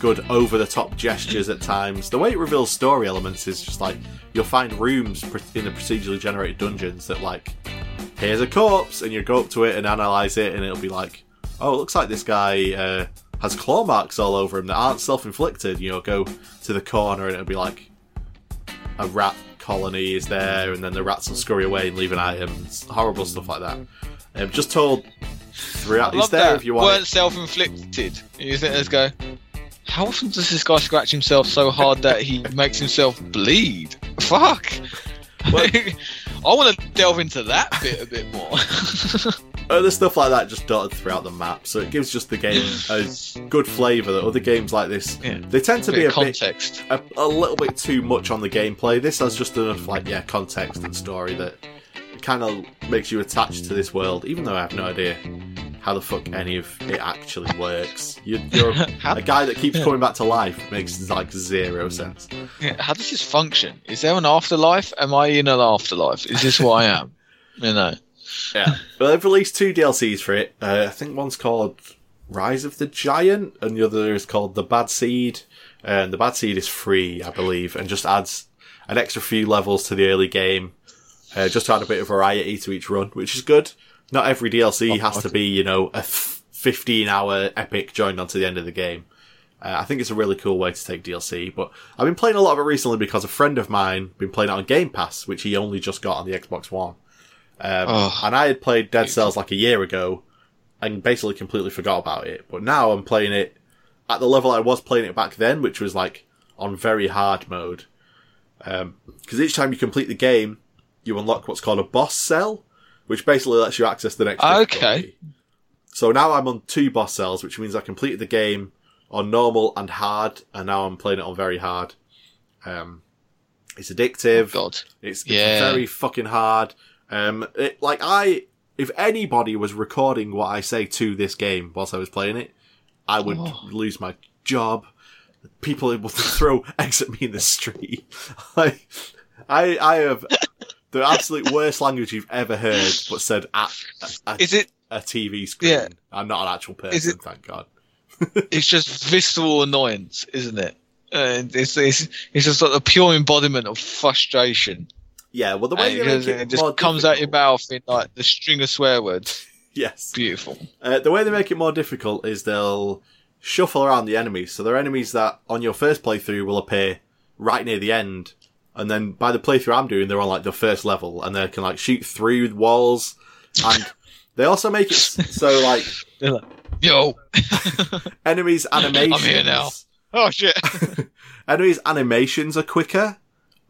good over the top gestures at times. The way it reveals story elements is just like you'll find rooms in the procedurally generated dungeons that like here's a corpse and you go up to it and analyze it and it'll be like oh it looks like this guy uh, has claw marks all over him that aren't self-inflicted. You know, go to the corner and it'll be like a rat colony is there and then the rats will scurry away and leave an item. It's horrible stuff like that. Um, just told throughout. It's there that. if you want. weren't self-inflicted. You think let's go. How often does this guy scratch himself so hard that he makes himself bleed? Fuck. Well- *laughs* I want to delve into that bit a bit more. *laughs* Other stuff like that just dotted throughout the map, so it gives just the game a good flavour that other games like this Yeah. they tend to be a of bit context. a, a little bit too much on the gameplay. This has just enough like yeah context and story that kind of makes you attached to this world, even though I have no idea how the fuck any of it actually works. You, you're a *laughs* guy that keeps coming back to life makes like zero sense. Yeah, how does this function? Is there an afterlife? Am I in an afterlife? Is this what I am? *laughs* You know. Yeah. well, they've released two DLCs for it. Uh, I think one's called Rise of the Giant, and the other is called The Bad Seed. And the Bad Seed is free, I believe, and just adds an extra few levels to the early game, uh, just to add a bit of variety to each run, which is good. Not every DLC has to be, you know, a 15 hour epic joined onto the end of the game. Uh, I think it's a really cool way to take DLC, but I've been playing a lot of it recently because a friend of mine been playing it on Game Pass, which he only just got on the Xbox One. Um, Oh. and I had played Dead Cells like a year ago and basically completely forgot about it. But now I'm playing it at the level I was playing it back then, which was like on very hard mode. Because each time you complete the game, you unlock what's called a boss cell, which basically lets you access the next. Okay. difficulty. So now I'm on two boss cells, which means I completed the game on normal and hard, and now I'm playing it on very hard. Um, it's addictive. God. It's, it's Yeah. very fucking hard. Um, it, like I, if anybody was recording what I say to this game whilst I was playing it, I would Oh. lose my job. People would *laughs* throw eggs at me in the street. *laughs* like, I, I have the absolute worst language you've ever heard, but said at a, Is it? a TV screen. Yeah. I'm not an actual person, it- thank God. *laughs* It's just visceral annoyance, isn't it? Uh, it's, it's it's just like a pure embodiment of frustration. Yeah, well, the way And they it, make it, it just more comes out your mouth in like the string of swear words. *laughs* Yes. Beautiful. Uh, the way they make it more difficult is they'll shuffle around the enemies. So there are enemies that on your first playthrough will appear right near the end. And then by the playthrough I'm doing, they're on like the first level and they can like shoot through walls. And they also make it so like *laughs* like, Yo. *laughs* enemies animations. *laughs* I'm here now. Oh shit. enemies animations are quicker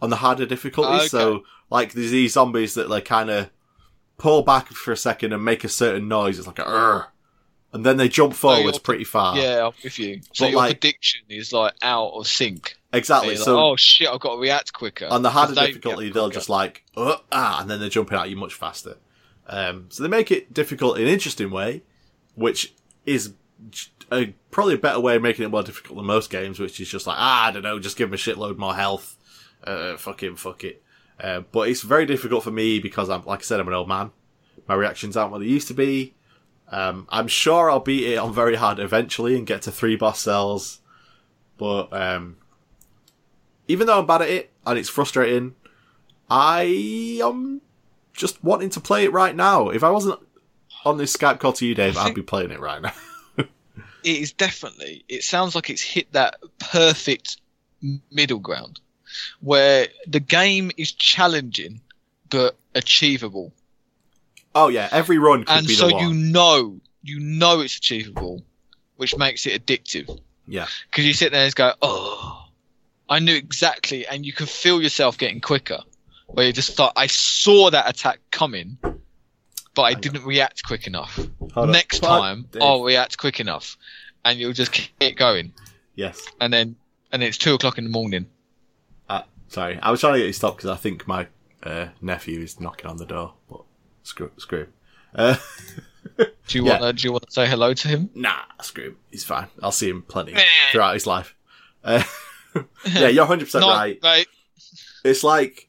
on the harder difficulty. Okay. So like there's these zombies that like kind of pull back for a second and make a certain noise. It's like a "Urgh," and then they jump forwards you're- pretty far. yeah, I'm with you. So But, your like- prediction is like out of sync. Exactly. You're like, So oh shit, I've got to react quicker. on the harder they difficulty, they'll just like uh, ah, and then they're jumping at you much faster. Um, so they make it difficult in an interesting way, which is a, probably a better way of making it more difficult than most games, which is just like ah, I don't know, just give them a shitload more health. Uh, fucking fuck it. Uh, but it's very difficult for me because I'm, like I said, I'm an old man. My reactions aren't what they used to be. Um, I'm sure I'll beat it on very hard eventually and get to three boss cells. But um, even though I'm bad at it and it's frustrating, I am just wanting to play it right now. If I wasn't on this Skype call to you, Dave, I'd be playing it right now. *laughs* it is definitely. It sounds like it's hit that perfect middle ground where the game is challenging but achievable, Oh yeah, every run could and be so the one. you know, you know it's achievable, which makes it addictive. Yeah, because you sit there and just go, oh, I knew exactly, and you can feel yourself getting quicker. Where you just thought, I saw that attack coming, but I Hang didn't react quick enough. Hold. Next Fuck, time, Dave. I'll react quick enough, and you'll just keep it going, Yes. and then and it's two o'clock in the morning. Uh, sorry, I was trying to get you stopped because I think my uh, nephew is knocking on the door. But screw, screw. Uh, *laughs* Do you Yeah. want to, do you want to say hello to him? nah, screw him. He's fine. I'll see him plenty throughout his life. *laughs* *laughs* Yeah, you're 100 percent Not right. mate. It's like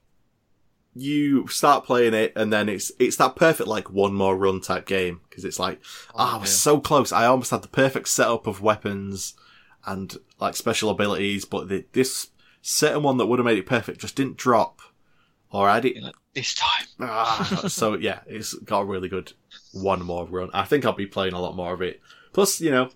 you start playing it, and then it's it's that perfect like one more run type game because it's like ah, I was yeah. so close. I almost had the perfect setup of weapons and like special abilities, but the, this certain one that would have made it perfect just didn't drop, or I didn't. Like, this time. *laughs* Ah, so yeah, it's got a really good one more run. I think I'll be playing a lot more of it. Plus, you know,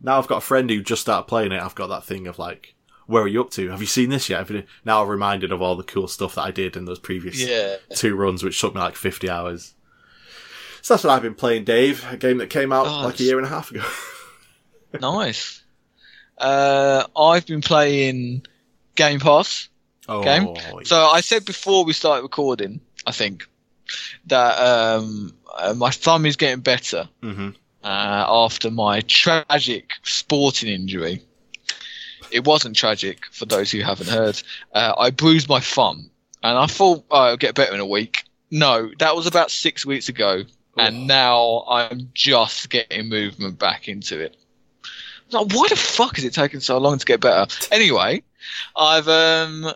now I've got a friend who just started playing it. I've got that thing of like, where are you up to? Have you seen this yet? Have you- Now I'm reminded of all the cool stuff that I did in those previous Yeah. two runs, which took me like 50 hours. So that's what I've been playing, Dave. A game that came out Oh, like a year and a half ago. *laughs* nice. Uh, I've been playing Game Pass. oh, Game? So I said before we started recording, I think, that um, uh, my thumb is getting better hmm uh, after my tragic sporting injury. It wasn't tragic for those who haven't heard. Uh, I bruised my thumb, and I thought oh, I'll get better in a week. No, that was about six weeks ago, and now I'm just getting movement back into it. Like, why the fuck is it taking so long to get better? Anyway, I've um,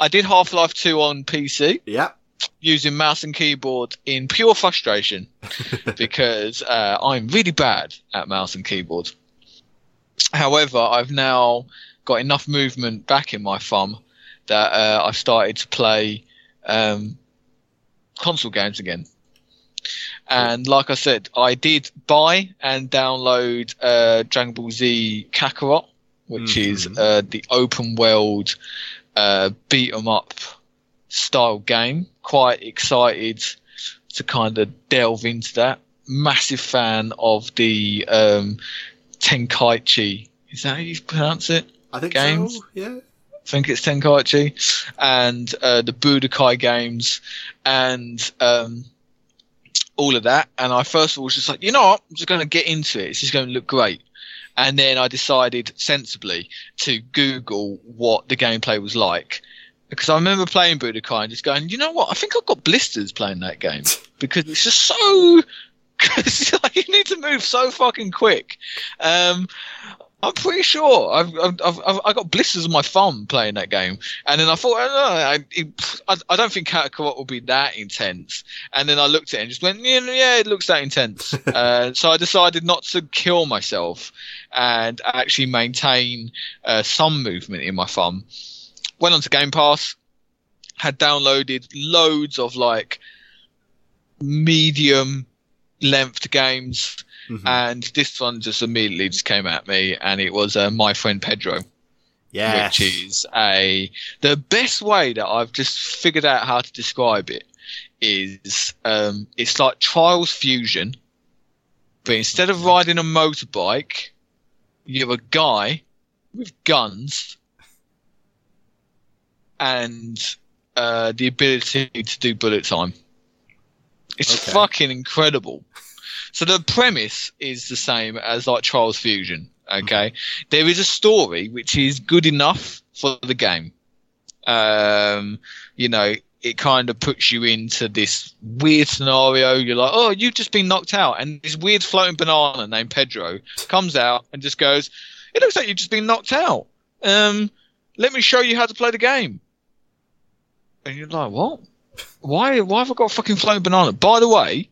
I did Half Life Two on PC Yeah. using mouse and keyboard in pure frustration *laughs* because uh, I'm really bad at mouse and keyboard. However, I've now got enough movement back in my thumb that uh, I've started to play um, console games again. And like I said, I did buy and download uh, Dragon Ball Z Kakarot, which is Mhm. uh, the open world uh, beat 'em up style game. Quite excited to kind of delve into that. Massive fan of the um, Tenkaichi. Is that how you pronounce it? I think Games? so. Yeah. I think it's Tenkaichi, and uh, the Budokai games, and um, all of that. And I first of all was just like, you know what, I'm just going to get into it. It's just going to look great. And then I decided sensibly to Google what the gameplay was like. Because I remember playing Budokai and just going, you know what, I think I've got blisters playing that game. *laughs* Because it's just so. Cause *laughs* like, you need to move so fucking quick. Um, I'm pretty sure I've, I've, I've, I've got blisters on my thumb playing that game, and then I thought, oh, no, I, I, I don't think Kakarot will be that intense. And then I looked at it and just went, yeah, yeah it looks that intense. *laughs* uh, so I decided not to kill myself and actually maintain uh, some movement in my thumb. Went on to Game Pass, had downloaded loads of like medium length games, Mhm. and this one just immediately just came at me, and it was uh, my friend Pedro, yes. which is a the best way that I've just figured out how to describe it is um, it's like Trials Fusion, but instead of riding a motorbike, you're a guy with guns and uh, the ability to do bullet time. It's Okay. fucking incredible. So the premise is the same as like Trials Fusion. Okay, there is a story which is good enough for the game. Um, you know, it kind of puts you into this weird scenario. You're like, oh, you've just been knocked out, and this weird floating banana named Pedro comes out and just goes, "It looks like you've just been knocked out. Um, let me show you how to play the game." And you're like, what? Why? Why have I got a fucking floating banana? By the way,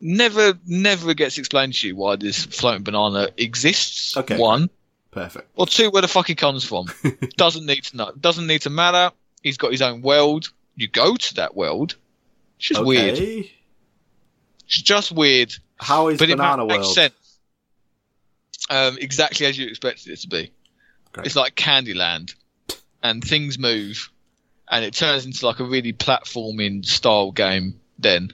never, never gets explained to you why this floating banana exists. Okay. One Perfect. or two, where the fuck he comes from. *laughs* Doesn't need to know. Doesn't need to matter. He's got his own world. You go to that world. It's just weird. Okay. It's just weird. How is but Banana it makes World? sense. Um, exactly as you expected it to be. Great. It's like Candyland, and things move, and it turns into like a really platforming style game. Then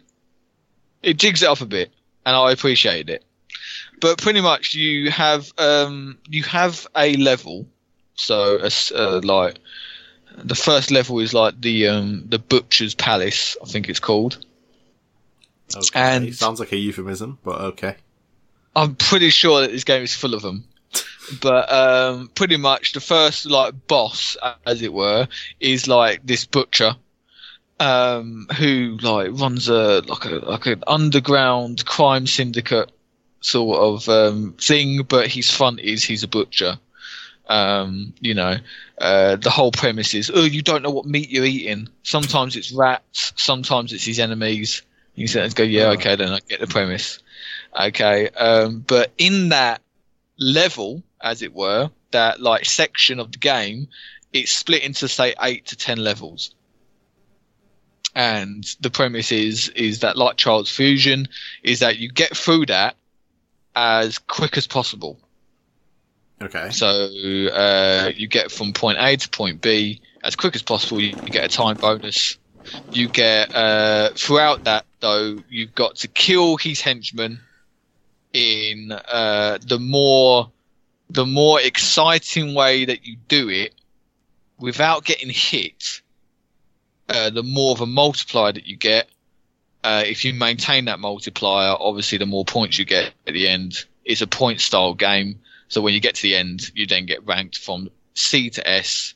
it jigs it up a bit, and I appreciated it. But pretty much, you have um, you have a level, so a uh, like the first level is like the um, the butcher's palace, I think it's called. Okay. and- Sounds like a euphemism, but okay. I'm pretty sure that this game is full of them. But um, pretty much the first like boss, as it were, is like this butcher, um, who like runs a like a like an underground crime syndicate sort of um, thing. But his front is he's a butcher. Um, you know, uh, the whole premise is, oh, you don't know what meat you're eating. Sometimes it's rats, sometimes it's his enemies. You sit and go, yeah, okay, then I get the premise. Okay, um, but in that level, as it were, that like section of the game, it's split into say eight to ten levels. And the premise is is that like Trials Fusion, is that you get through that as quick as possible. Okay. So uh, you get from point A to point B as quick as possible. You, you get a time bonus. You get uh, throughout that though, you've got to kill his henchmen in uh, the more the more exciting way that you do it without getting hit. Uh, the more of a multiplier that you get. Uh, if you maintain that multiplier, obviously the more points you get at the end. It's a point style game. So when you get to the end, you then get ranked from C to S.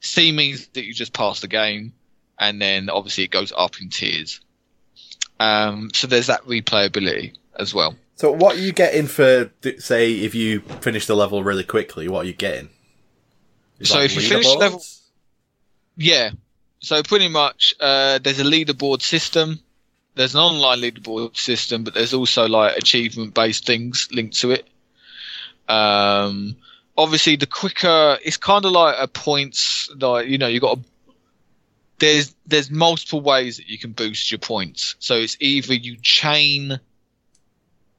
C means that you just passed the game, and then obviously it goes up in tiers. Um, so there's that replayability as well. So what are you getting for, say, if you finish the level really quickly, what are you getting? Is So if you finish the level- Yeah. So pretty much, uh, there's a leaderboard system. There's an online leaderboard system, but there's also like achievement based things linked to it. Um, obviously, the quicker it's kind of like a points. Like you know, you got. A, there's there's multiple ways that you can boost your points. So it's either you chain.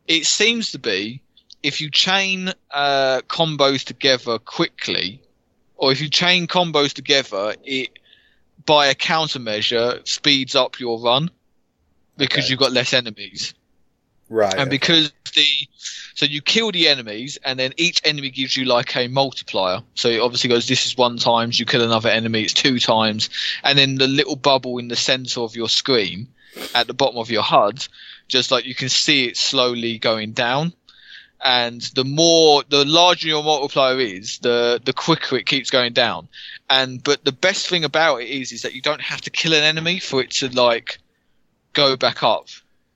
It seems to be if you chain uh, combos together quickly, or if you chain combos together, it by a countermeasure speeds up your run because Okay. you've got less enemies. Right. And because the so you kill the enemies and then each enemy gives you like a multiplier. So it obviously goes this is one times, you kill another enemy, it's two times, and then the little bubble in the center of your screen at the bottom of your HUD, just like you can see it slowly going down. And the more the larger your multiplier is, the the quicker it keeps going down. And but the best thing about it is is that you don't have to kill an enemy for it to like go back up.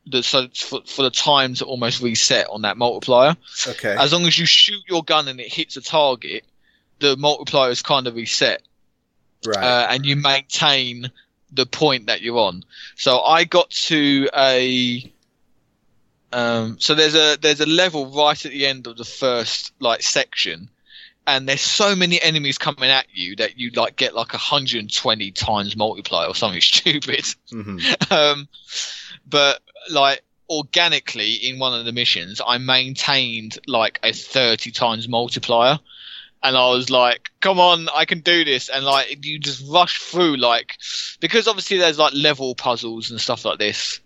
The, so it's for, for the time to almost reset on that multiplier. okay. As long as you shoot your gun and it hits a target, the multiplier is kind of reset, right. uh, and you maintain the point that you're on. So I got to a. Um, so there's a there's a level right at the end of the first like section, and there's so many enemies coming at you that you like get like 120 times multiplier or something *laughs* stupid. hmm *laughs* um, but like organically in one of the missions, I maintained like a 30 times multiplier. And I was like, come on, I can do this. And like, you just rush through, like, because obviously there's like level puzzles and stuff like this.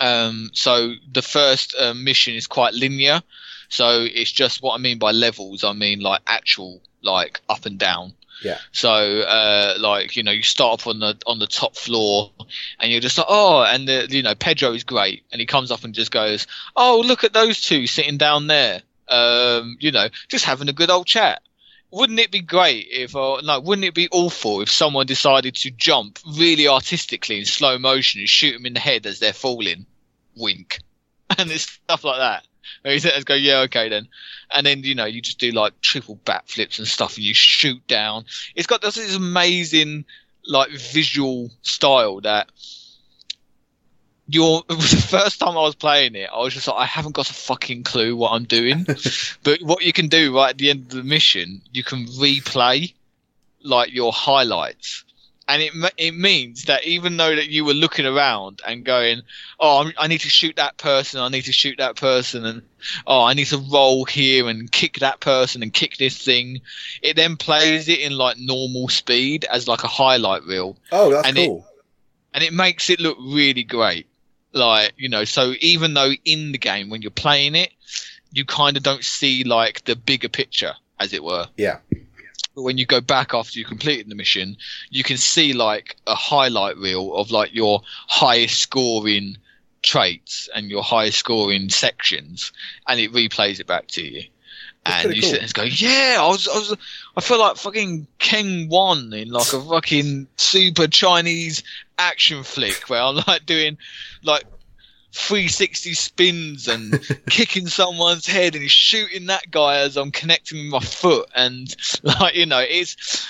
Um, so the first uh, mission is quite linear. So it's just what I mean by levels. I mean like actual, like up and down. Yeah. So, uh, like you know, you start up on the on the top floor, and you're just like, oh, and the you know Pedro is great, and he comes up and just goes, oh, look at those two sitting down there, um, you know, just having a good old chat. Wouldn't it be great if, uh, no, wouldn't it be awful if someone decided to jump really artistically in slow motion and shoot them in the head as they're falling? Wink, *laughs* and it's stuff like that. And you go, yeah, okay then. And then, you know, you just do like triple backflips and stuff and you shoot down. It's got this amazing, like, visual style that you're, it was *laughs* the first time I was playing it, I was just like, I haven't got a fucking clue what I'm doing. *laughs* but what you can do right at the end of the mission, you can replay, like, your highlights. And it it means that even though that you were looking around and going, oh, I'm, I need to shoot that person, I need to shoot that person, and oh, I need to roll here and kick that person and kick this thing, it then plays it in like normal speed as like a highlight reel, Oh, that's And it- cool. and it makes it look really great. Like you know, so even though in the game when you're playing it, you kind of don't see like the bigger picture, as it were. Yeah. But when you go back after you completed the mission, you can see like a highlight reel of like your highest scoring traits and your highest scoring sections, and it replays it back to you. That's And you cool. sit there and go, yeah, I was, I was, I feel like fucking King One in like a fucking super Chinese action flick where I'm like doing like 360 spins and *laughs* kicking someone's head and shooting that guy as I'm connecting with my foot. And like you know it's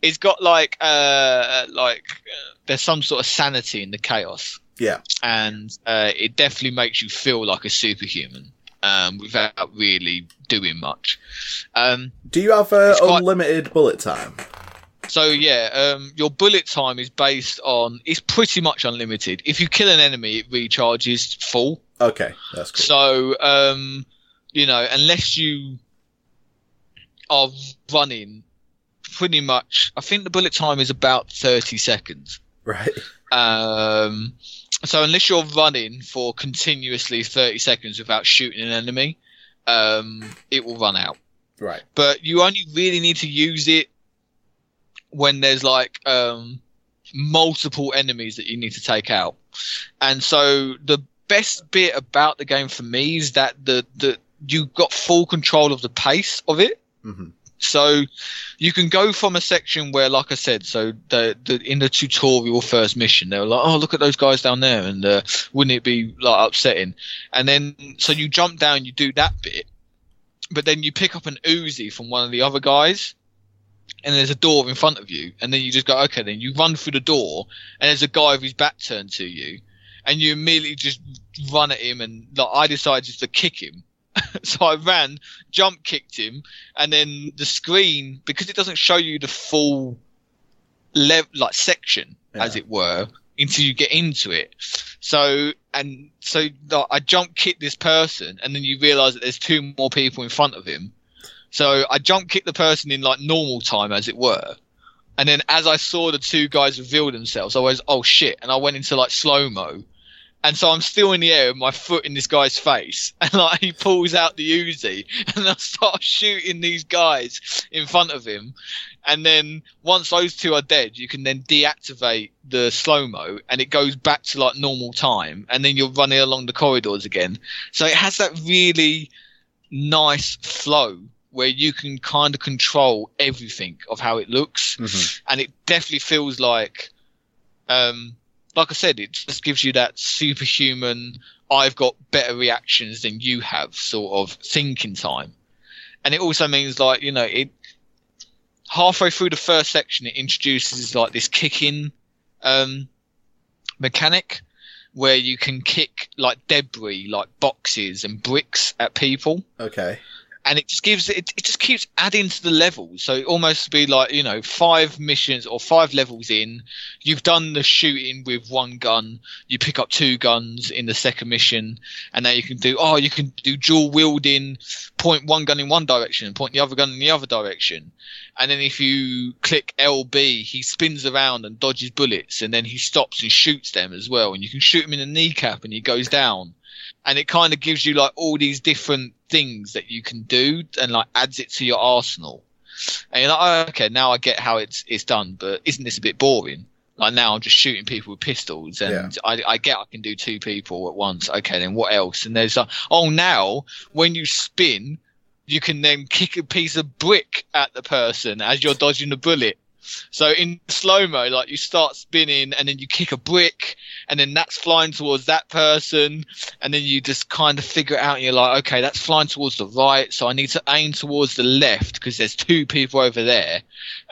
it's got like uh like uh, there's some sort of sanity in the chaos. Yeah. and uh, it definitely makes you feel like a superhuman um without really doing much um Do you have uh, quite- unlimited bullet time? so yeah, um, your bullet time is based on it's pretty much unlimited. If you kill an enemy, it recharges full. Okay, that's cool. So um, you know, unless you are running, pretty much, I think the bullet time is about thirty seconds. right. Um, so unless you're running for continuously thirty seconds without shooting an enemy, um, it will run out Right. but you only really need to use it when there's like um, multiple enemies that you need to take out. And so the best bit about the game for me is that the the you got full control of the pace of it. hmm So you can go from a section where, like I said, so the, the in the tutorial first mission, they were like, "Oh, look at those guys down there," and uh, wouldn't it be like upsetting? And then so you jump down, you do that bit, but then you pick up an Uzi from one of the other guys, and there's a door in front of you, and then you just go, okay, then you run through the door, and there's a guy with his back turned to you, and you immediately just run at him, and like I decided just to kick him. *laughs* so I ran, jump kicked him, and then the screen because it doesn't show you the full level like section as it were until you get into it. So and so like, I jump kick this person, and then you realise that there's two more people in front of him. So I jump kick the person in like normal time, as it were. And then as I saw the two guys reveal themselves, I was oh shit, and I went into like slow mo. And so I'm still in the air with my foot in this guy's face, *laughs* and like he pulls out the Uzi, *laughs* and I start shooting these guys in front of him. And then once those two are dead, you can then deactivate the slow mo, and it goes back to like normal time, and then you're running along the corridors again. So it has that really nice flow where you can kind of control everything of how it looks Mhm. and it definitely feels like um like i said it just gives you that superhuman i've got better reactions than you have sort of thinking time and it also means like you know it halfway through the first section it introduces like this kicking um mechanic where you can kick like debris like boxes and bricks at people Okay. And it just gives it, it just keeps adding to the levels. So it almost be like you know five missions or five levels in, you've done the shooting with one gun, you pick up two guns in the second mission, and now you can do oh you can do dual wielding, point one gun in one direction, and point the other gun in the other direction, and then if you click LB, he spins around and dodges bullets, and then he stops and shoots them as well, and you can shoot him in the kneecap and he goes down and it kind of gives you like all these different things that you can do and like adds it to your arsenal. And you're like, oh, okay, now I get how it's it's done, but isn't this a bit boring? Like now I'm just shooting people with pistols, and Yeah. I, I get I can do two people at once. Okay, then what else? And there's like, oh, now when you spin, you can then kick a piece of brick at the person as you're dodging the bullet. So in slow mo, like you start spinning and then you kick a brick and then that's flying towards that person. And then you just kind of figure it out and you're like, okay, that's flying towards the right. So I need to aim towards the left because there's two people over there.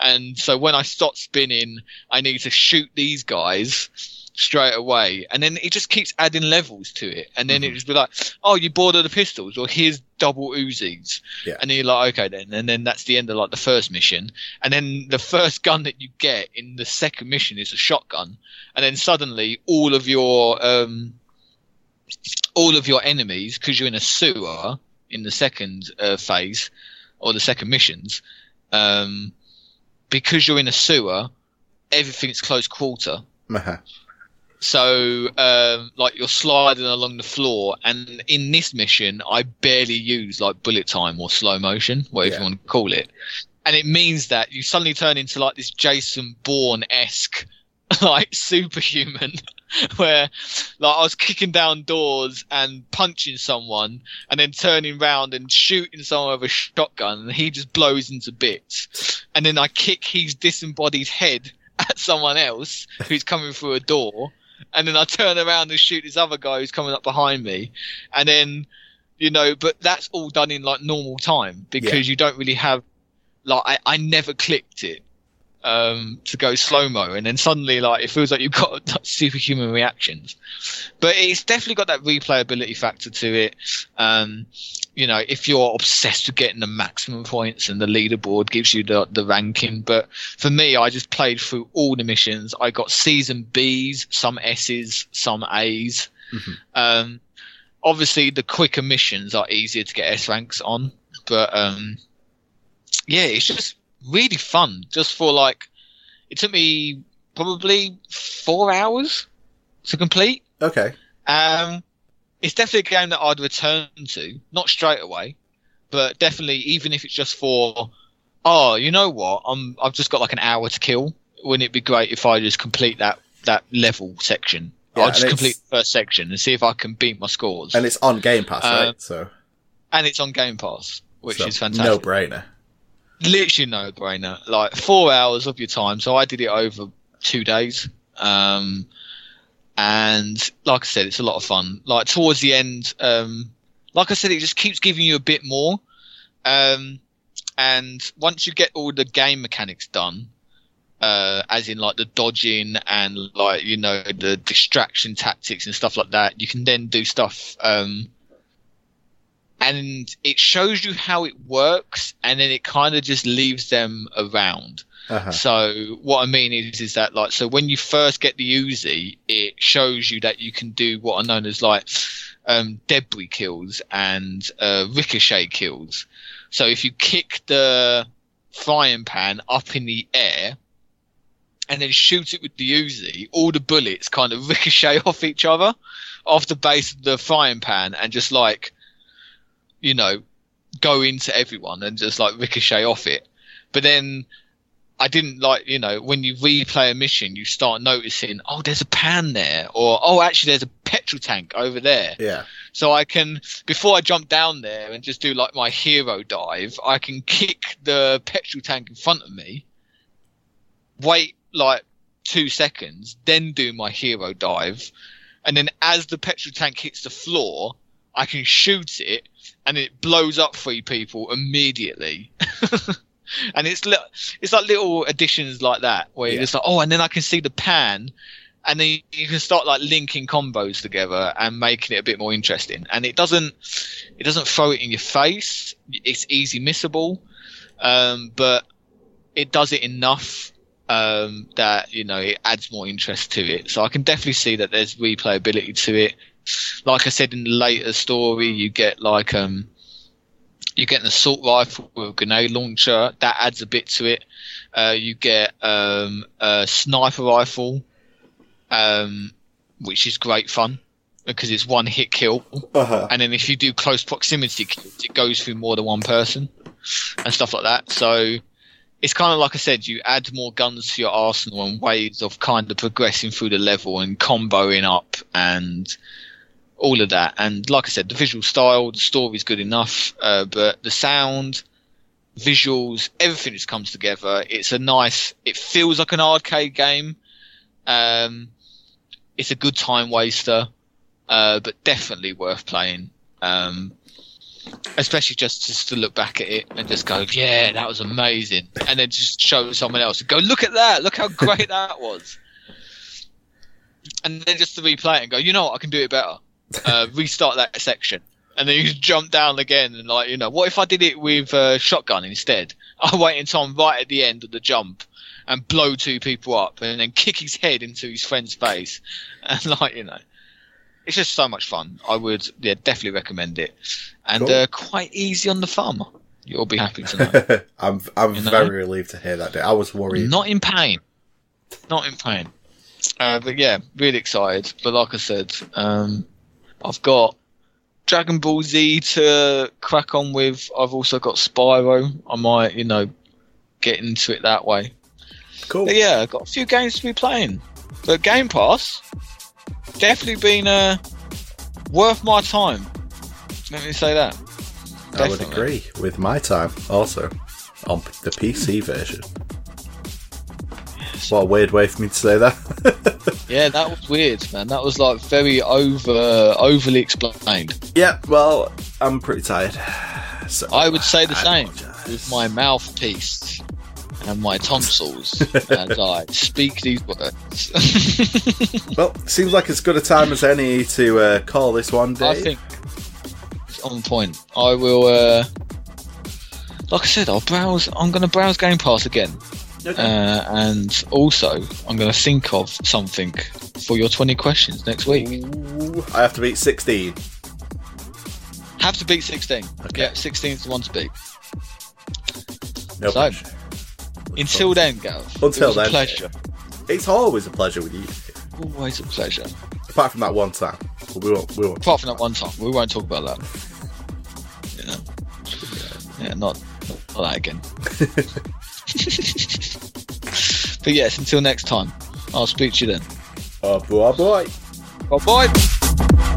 And so when I stop spinning, I need to shoot these guys straight away. And then it just keeps adding levels to it. And then it just be like, oh, you bored of the pistols or here's double Uzis. Yeah. And then you're like, okay, then. And then that's the end of like the first mission. And then the first gun that you get in the second mission is a shotgun. And then suddenly all of your, um, all of your enemies, because you're in a sewer in the second uh, phase or the second missions, um, because you're in a sewer, everything's close quarter. Uh-huh. So, um, like you're sliding along the floor, and in this mission, I barely use like bullet time or slow motion, whatever Yeah. you want to call it. And it means that you suddenly turn into like this Jason Bourne esque, *laughs* like superhuman, *laughs* where like I was kicking down doors and punching someone, and then turning round and shooting someone with a shotgun, and he just blows into bits. And then I kick his disembodied head *laughs* at someone else who's coming through a door and then I turn around and shoot this other guy who's coming up behind me, and then you know, but that's all done in like normal time because you don't really have like I, I never clicked it um to go slow mo, and then suddenly like it feels like you've got *laughs* superhuman reactions, but it's definitely got that replayability factor to it. Um, you know, if you're obsessed with getting the maximum points and the leaderboard gives you the, the ranking. But for me, I just played through all the missions. I got season B's, some S's, some A's. Mhm. Um, obviously, the quicker missions are easier to get S ranks on. But um, yeah, it's just really fun. Just for like, it took me probably four hours to complete. Okay. Um, it's definitely a game that I'd return to, not straight away, but definitely even if it's just for, oh, you know what, I'm I've just got like an hour to kill. Wouldn't it be great if I just complete that that level section? Yeah, I'll just complete the first section and see if I can beat my scores. And it's on Game Pass, Uh, right? So, and it's on Game Pass, which so is fantastic. No brainer. Literally no brainer. Like four hours of your time. So I did it over two days. Um, and like I said, it's a lot of fun. Like towards the end, um, like I said, it just keeps giving you a bit more. Um, and once you get all the game mechanics done, uh, as in like the dodging and like you know the distraction tactics and stuff like that, you can then do stuff. Um, and it shows you how it works, and then it kind of just leaves them around. Uh-huh. So what I mean is, is that like, so when you first get the Uzi, it shows you that you can do what are known as like um, debris kills and uh, ricochet kills. So if you kick the frying pan up in the air and then shoot it with the Uzi, all the bullets kind of ricochet *laughs* off each other, off the base of the frying pan, and just like, you know, go into everyone and just like ricochet off it. But then I didn't like, you know, when you replay a mission, you start noticing, oh, there's a pan there, or oh, actually, there's a petrol tank over there. Yeah. So I can, before I jump down there and just do like my hero dive, I can kick the petrol tank in front of me, wait like two seconds, then do my hero dive, and then as the petrol tank hits the floor, I can shoot it, and it blows up three people immediately. *laughs* and it's li- it's like little additions like that where you're Yeah. just like, oh, and then I can see the pan, and then you can start like linking combos together and making it a bit more interesting. And it doesn't it doesn't throw it in your face. It's easy missable, um, but it does it enough um, that you know it adds more interest to it. So I can definitely see that there's replayability to it. Like I said in the later story, you get like um, you get an assault rifle with a grenade launcher that adds a bit to it. Uh, you get um, a sniper rifle, um, which is great fun because it's one hit kill, Uh-huh. and then if you do close proximity kills, it goes through more than one person and stuff like that. So it's kind of like I said, you add more guns to your arsenal and ways of kind of progressing through the level and comboing up and all of that. And like I said, the visual style, the story's good enough, uh, but the sound, visuals, everything just comes together. It's a nice. It feels like an arcade game. Um, it's a good time waster, uh, but definitely worth playing. Um, especially just just to look back at it and just go, yeah, that was amazing, and then just show someone else and go, look at that, look how great *laughs* that was, and then just to replay it and go, you know what, I can do it better. Uh, restart that section, and then you just jump down again and like, you know, what if I did it with uh, shotgun instead? *laughs* I wait until I'm right at the end of the jump and blow two people up, and then kick his head into his friend's face, *laughs* and like, you know. It's just so much fun. I would, yeah, definitely recommend it, and Cool. uh, quite easy on the thumb. You'll be happy to know. *laughs* I'm I'm You know? very relieved to hear that. Dave. I was worried. Not in pain. Not in pain. Uh, but yeah, really excited. But like I said, um, I've got Dragon Ball Z to crack on with. I've also got Spyro. I might, you know, get into it that way. Cool. But yeah, I've got a few games to be playing. But Game Pass definitely been uh, worth my time. Let me say that. I would agree with my time also on the PC version. What a weird way for me to say that. *laughs* Yeah, that was weird, man. That was like very over overly explained. yeah, well, I'm pretty tired. So I would say the I same apologise. with my mouthpiece and my tonsils *laughs* as I speak these words. *laughs* Well, seems like as good a time as any to uh, call this one day. I think it's on point. I will, uh, like I said, I'll browse. I'm going to browse Game Pass again, uh, and also I'm going to think of something for your 20 questions next week. Ooh, I have to beat 16. Have to beat 16. Okay. Yeah, 16 is the one to beat. No So, pressure. Until then, Gareth. Until then. a pleasure. It's always a pleasure with you. Always a pleasure. Apart from that one time. We won't. We won't. Apart from that one time, we won't talk about that. Know. *laughs* Yeah, not, not that again. *laughs* *laughs* but yes, until next time, I'll speak to you then. Oh boy, boy. Bye bye.